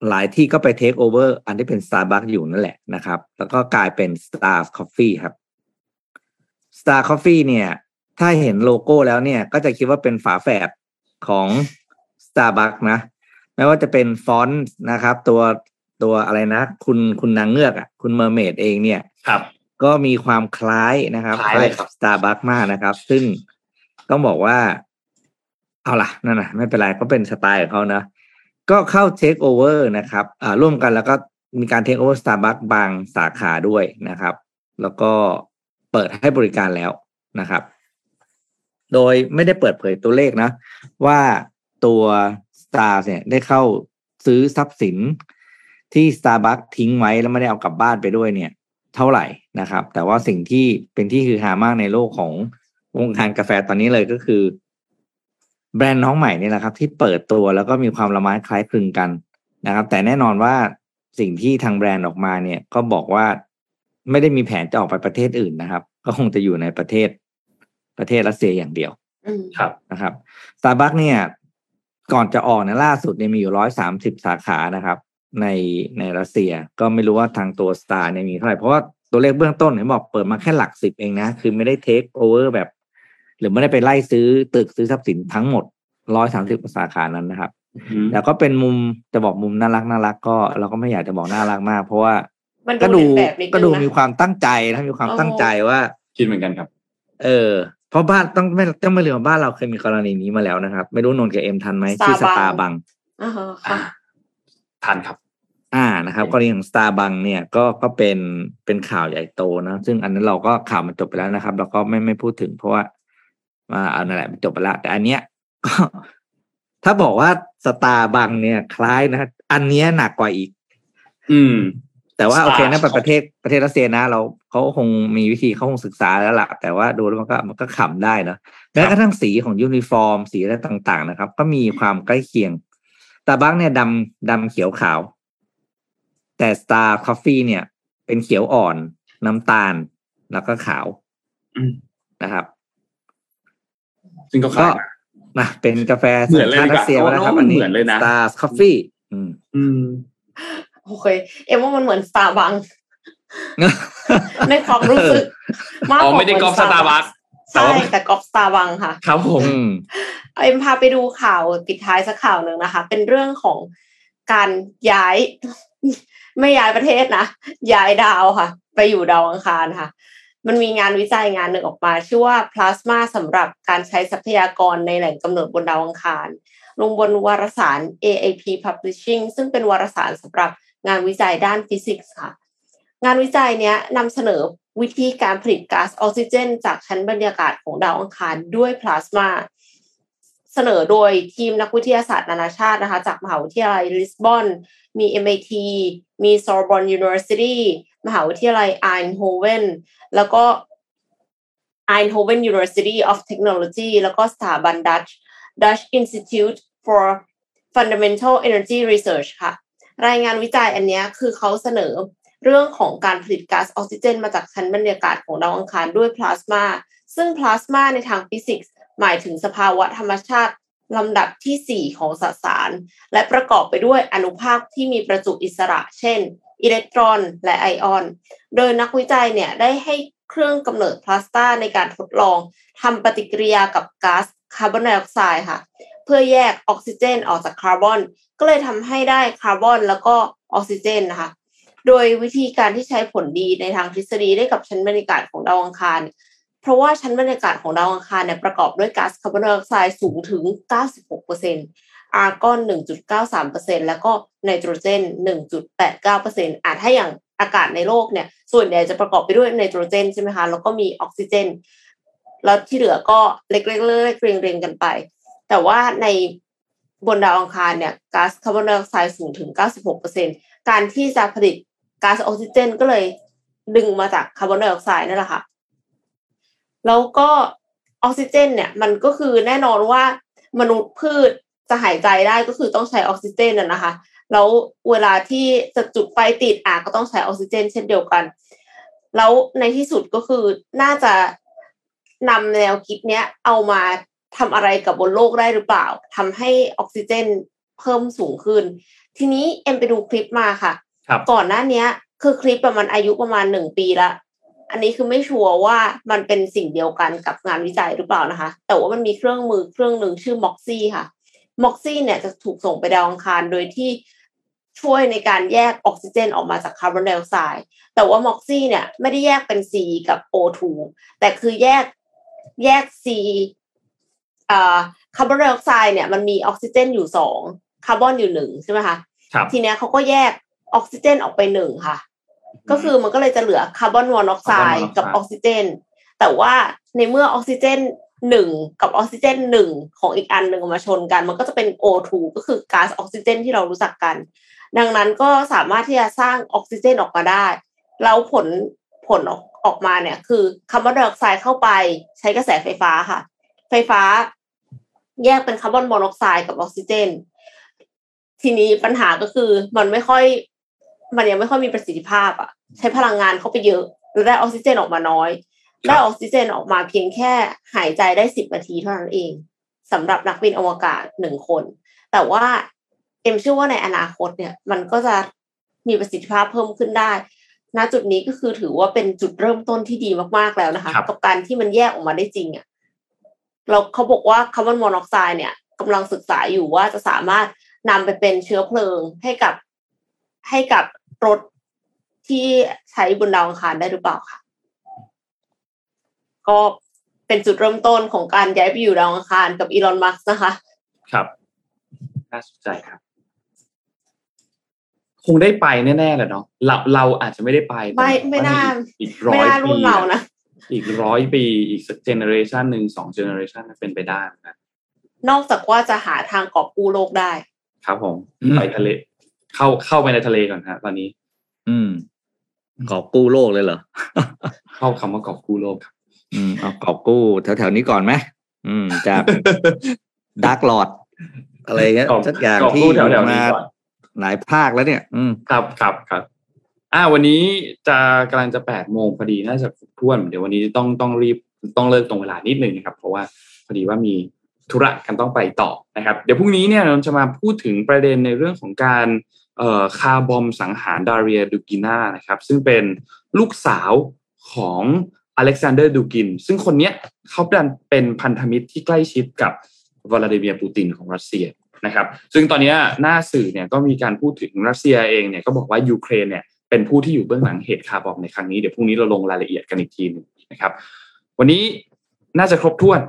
หลายที่ก็ไปเทคโอเวอร์อันที่เป็น Starbucks อยู่นั่นแหละนะครับ แล้วก็กลายเป็น Star Coffee ครับ Star Coffee เนี่ย ถ้าเห็นโลโก้แล้วเนี่ย ก็จะคิดว่าเป็นฝาแฝดของ Starbucks นะ ไม่ว่าจะเป็นฟอนต์นะครับ ตัวตัวอะไรนะ คุณคุณนางเงือกอะคุณ mermaid เองเนี่ยครับ ก็มีความคล้ายนะครับคล้ายเลยครับสตาร์บัคมากนะครับ ซึ่งต้องบอกว่า เอาล่ะนั่นนะไม่เป็นไรก็เป็นสไตล์ของเขานะก็เข้าเทคโอเวอร์นะครับอ่าร่วมกันแล้วก็มีการ takeover Starbucks บางสาขาด้วยนะครับ แล้วก็เปิดให้บริการแล้วนะครับ โดยไม่ได้เปิดเผยตัวเลขนะ ว่าตัว Star เนี่ยได้เข้าซื้อทรัพย์สินที่ Starbucks ทิ้งไว้แล้วไม่ได้เอากลับบ้านไปด้วยเนี่ย เท่าไหร่นะครับ แต่ว่าสิ่งที่เป็นที่ฮือฮามากในโลกของวงการกาแฟตอนนี้เลยก็คือ แบรนด์น้องใหม่นี่แหละครับ ที่เปิดตัวแล้วก็มีความละม้ายคล้ายคลึงกันนะครับ แต่แน่นอนว่าสิ่งที่ทางแบรนด์ออกมาเนี่ยก็บอกว่าไม่ได้มีแผนจะออกไปประเทศอื่นนะครับ ก็คงจะอยู่ในประเทศประเทศรัสเซียอย่างเดียวอืมครับนะครับสตาร์บัคเนี่ย ก่อนจะออกเนี่ยล่าสุดเนี่ยมีอยู่ร้อยสามสิบสาขานะครับ ในในรัสเซียก็ไม่รู้ว่าทางตัว Star เนี่ยมีเท่าไหร่เพราะว่าตัวเลขเบื้องต้นเห็นบอกเปิดมาแค่หลักสิบเองนะ คือไม่ได้เทคโอเวอร์แบบ หรือไม่ได้ไปไล่ซื้อตึกซื้อทรัพย์สินทั้งหมดร้อยสามสิบสาขานั้นนะครับแล้วก็เป็นมุมจะบอกมุมน่ารักน่ารักก็เราก็ไม่อยากจะบอกน่ารักมาก เพราะว่ามันก็ดูดูเลียนแบบนิดนึงนะก็ดูมีความตั้งใจนะมีความตั้งใจว่าคิดเหมือนกันครับ เออ เพราะบ้านต้องไม่ต้องไม่ลืมว่าบ้านเราเคยมีกรณีนี้มาแล้วนะครับ ไม่รู้นนท์กับเอ็มทันไหมชื่อสตาร์บังอ่าฮะค่ะทันครับ อ่านะครับกรณีของสตาร์บังเนี่ยก็ก็เป็นเป็นข่าวใหญ่โตนะ ซึ่งอันนั้นเราก็ข่าวมันจบไปแล้วนะครับ เราก็ไม่ไม่พูดถึงเพราะว่า ว่าเอานั่นแหละมันจบไปแล้วแต่อันเนี้ยก็ถ้าบอกว่าสตาร์บังเนี่ย คล้ายนะ อันเนี้ยหนักกว่าอีก อืม แต่ว่า Star โอเคนั่นเป็นประเทศประเทศรัสเซียนะ เราเขาคงมีวิธีเขาคงศึกษาแล้วล่ะ แต่ว่าดูแล้วมันก็มันก็ขำได้เนอะแม้กระทั่งสีของยูนิฟอร์ม สีอะไรต่าง ๆ นะครับ ก็มีความใกล้เคียงตาบักเนี่ยดำดำเขียวขาว แต่ Star Coffee เนี่ย เป็นเขียวอ่อน น้ำตาลแล้วก็ขาวอืมนะครับ ซึ่งก็คก็ล้ายนะเป็นกาแฟเหมือนเลยสัญชาติรัสเซียดีกว่านะครับเพราะว่าอันนี้เหมือนเลยนะ Star Coffee อืมอืมโอเคเอ็มว่ามันเหมือนสตาร์บังในความรู้สึกมากอ๋กอว่าไม่ได้กอล์ฟสตาร์บัคแต่ใช่ว่าแต่กอล์ฟสตาร์บังค่ะ ครับผมอืมเอ็มพาไปดูข่าวปิดท้ายสักข่าวหนึ่งนะคะ เป็นเรื่องของการย้าย ไม่ย้ายประเทศนะย้ายดาวค่ะ ไปอยู่ดาวอังคารค่ะ มันมีงานวิจัยงานหนึ่งออกมาชื่อว่าพลาสมาสำหรับการใช้ทรัพยากรในแหล่งกำเนิดบนดาวอังคาร ลงบนวารสาร AAP Publishing ซึ่งเป็นวารสารสำหรับงานวิจัยด้านฟิสิกส์ค่ะ งานวิจัยเนี้ยนำเสนอวิธีการผลิตก๊าซออกซิเจน จากชั้นบรรยากาศของดาวอังคารด้วยพลาสมาเสนอโดยทีมนักวิทยาศาสตร์นานาชาตินะคะ จากมหาวิทยาลัยลิสบอน มี MIT มี Sorbonne University มหาวิทยาลัย Eindhoven แล้วก็ Eindhoven University of Technology แล้วก็สถาบัน Dutch Dutch Institute for Fundamental Energy Research ค่ะ รายงานวิจัยอันนี้คือเขาเสนอเรื่องของการผลิตก๊าซออกซิเจน มาจากชั้นบรรยากาศของดาวอังคารด้วยพลาสมา ซึ่งพลาสมาในทางฟิสิกส์หมายถึงสภาวะธรรมชาติลำดับที่ 4 ของสสาร และประกอบไปด้วยอนุภาคที่มีประจุอิสระ เช่น อิเล็กตรอน และไอออน โดยนักวิจัยเนี่ยได้ให้เครื่องกำเนิดพลาสตาในการทดลองทำปฏิกิริยากับก๊าซคาร์บอนไดออกไซด์ค่ะ เพื่อแยกออกซิเจนออกจากคาร์บอน ก็เลยทำให้ได้คาร์บอนแล้วก็ออกซิเจนนะคะ โดยวิธีการที่ใช้ผลดีในทางทฤษฎีได้กับชั้นบรรยากาศของดาวอังคาร เพราะว่าชั้นบรรยากาศของดาวอังคารเนี่ยประกอบด้วยก๊าซคาร์บอนไดออกไซด์สูงถึง 96% อาร์กอน 1.93%แล้วก็ไนโตรเจน 1.89%อะถ้าอย่างอากาศในโลกเนี่ย ส่วนใหญ่จะประกอบไปด้วยไนโตรเจนใช่ไหมคะ แล้วก็มีออกซิเจน แล้วที่เหลือก็เล็กๆเล็กๆเรียงๆกันไป แต่ว่าในบนดาวอังคารเนี่ยก๊าซคาร์บอนไดออกไซด์สูงถึง 96%การที่จะผลิตก๊าซออกซิเจนก็เลยดึงมาจากคาร์บอนไดออกไซด์นั่นแหละค่ะ แล้วก็ออกซิเจนเนี่ยมันก็คือแน่นอนว่ามนุษย์พืช จะหายใจได้ก็คือต้องใช้ออกซิเจนน่ะนะคะ แล้วเวลาที่จะจุดไฟติดอะก็ต้องใช้ออกซิเจน เช่นเดียวกัน แล้วในที่สุดก็คือน่าจะนำแนวคิดเนี้ยเอามาทำอะไรกับบนโลกได้หรือเปล่าทำให้ออกซิเจนเพิ่มสูงขึ้น ทีนี้เอ็มไปดูคลิปมาค่ะครับก่อนหน้าเนี้ยคือคลิปประมาณอายุประมาณหนึ่งปีละอันนี้คือไม่ชัวร์ว่ามันเป็นสิ่งเดียวกันกับงานวิจัยหรือเปล่านะคะ แต่ว่ามันมีเครื่องมือเครื่องหนึ่งชื่อม็อกซี่ค่ะ MOXIE เนี่ยจะถูกส่งไปดาวอังคารโดยที่ช่วยในการแยกออกซิเจนออกมาจากคาร์บอนไดออกไซด์แต่ว่า MOXIE เนี่ยไม่ได้แยกเป็น C กับ O2 แต่คือแยกแยก C อ่าคาร์บอนไดออกไซด์เนี่ยมันมีออกซิเจนอยู่สองคาร์บอนอยู่หนึ่งใช่ไหมคะครับทีเนี้ยเขาก็แยกออกซิเจนออกไปหนึ่งค่ะ ก็คือมันก็เลยจะเหลือคาร์บอนมอนอกไซด์กับออกซิเจน แต่ว่าในเมื่อออกซิเจน หนึ่งกับออกซิเจนหนึ่งของอีกอันหนึ่งมาชนกัน มันก็จะเป็น O2 ก็คือก๊าซออกซิเจนที่เรารู้จักกัน ดังนั้นก็สามารถที่จะสร้างออกซิเจนออกมาได้ แล้วผลผลออกออกมาเนี่ยคือคาร์บอนไดออกไซด์เข้าไปใช้กระแสไฟฟ้าค่ะ ไฟฟ้าแยกเป็นคาร์บอนมอนอกไซด์กับออกซิเจน ทีนี้ปัญหาก็คือมันไม่ค่อย มันยังไม่ค่อยมีประสิทธิภาพอะใช้พลังงานเข้าไปเยอะแล้วได้ออกซิเจนออกมาน้อย ได้ออกซิเจนออกมาเพียงแค่หายใจได้สิบนาทีเท่านั้นเองสำหรับนักบินอวกาศหนึ่งคน แต่ว่าเอ็มเชื่อว่าในอนาคตเนี่ย มันก็จะมีประสิทธิภาพเพิ่มขึ้นได้ณจุดนี้ก็คือถือว่าเป็นจุดเริ่มต้นที่ดีมากๆแล้วนะคะครับกับการที่มันแยกออกมาได้จริงอะเราเขาบอกว่าคาร์บอนมอนอกไซด์เนี่ยกำลังศึกษาอยู่ว่าจะสามารถนำไปเป็นเชื้อเพลิงให้กับให้กับรถที่ใช้บนดาวอังคารได้หรือเปล่าค่ะ ก็เป็นจุดเริ่มต้นของการย้ายไปอยู่ดาวอังคารกับอีลอนมัสก์นะคะ ครับ น่าสนใจครับ คงได้ไปแน่ๆแหละเนาะเราเราอาจจะไม่ได้ไป ไม่แต่ไม่น่าอีกร้อยปีไม่น่ารุ่นเรานะอีกร้อยปีอีกสัก generation หนึ่งสอง generation เป็นไปได้นะนอกจากว่าจะหาทางกอบกู้โลกได้ ครับผมอืมไปทะเล เข้าเข้าไปในทะเลก่อนฮะตอนนี้ อืมกอบกู้โลกเลยเหรอ เข้าคำว่ากอบกู้โลกครับ อืมเอากอบกู้แถวๆนี้ก่อนไหมอืมจากดาร์กลอดอะไรเงี้ยกอบสักอย่างกอบที่กู้แถวๆนี้มาก่อนหลายภาคแล้วเนี่ย อืมครับครับครับอ่าวันนี้จะกำลังจะแปดโมงพอดีน่าจะครบถ้วน เดี๋ยววันนี้ต้องต้องรีบต้องเลิกตรงเวลานิดนึงนะครับ เพราะว่าพอดีว่ามีธุระกันต้องไปต่อนะครับ เดี๋ยวพรุ่งนี้เนี่ยเราจะมาพูดถึงประเด็นในเรื่องของการเอ่อ car bomb สังหารดาเรียดูกินานะครับ ซึ่งเป็นลูกสาวของ อเล็กซานเดอร์ดูกิน ซึ่งคนเนี้ยเขาเป็นเป็นพันธมิตรที่ใกล้ชิดกับวลาดิเมียร์ปูตินของรัสเซียนะครับ ซึ่งตอนนี้หน้าสื่อเนี่ยก็มีการพูดถึงรัสเซียเองเนี่ยก็บอกว่ายูเครนเนี่ยเป็นผู้ที่อยู่เบื้องหลังเหตุ car bomb ในครั้งนี้เดี๋ยวพรุ่งนี้เราลงรายละเอียดกันอีกทีหนึงนะครับ วันนี้น่าจะครบถ้วน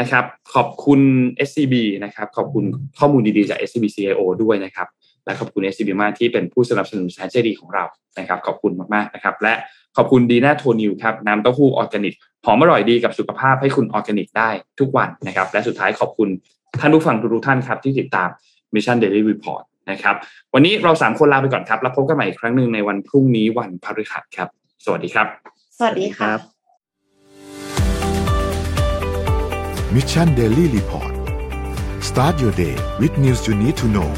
นะครับ ขอบคุณ SCB นะครับ ขอบคุณข้อมูลดีๆจาก SCB CIO ด้วยนะครับ และขอบคุณ SCB มากที่เป็นผู้สนับสนุนแสนใจดีของเรานะครับขอบคุณมากๆนะครับและขอบคุณดีน่าโทนิวครับน้ำเต้าหู้ออร์แกนิกหอมอร่อยดีกับสุขภาพให้คุณออร์แกนิกได้ทุกวันนะครับและสุดท้ายขอบคุณท่านผู้ฟังทุกๆท่านครับที่ติดตาม Mission Daily Report นะครับวันนี้เราสามคนลาไปก่อนครับ แล้วพบกันใหม่อีกครั้งหนึ่งในวันพรุ่งนี้วันพฤหัสครับ สวัสดีครับ สวัสดีค่ะ Mission Daily Report start your day with news you need to know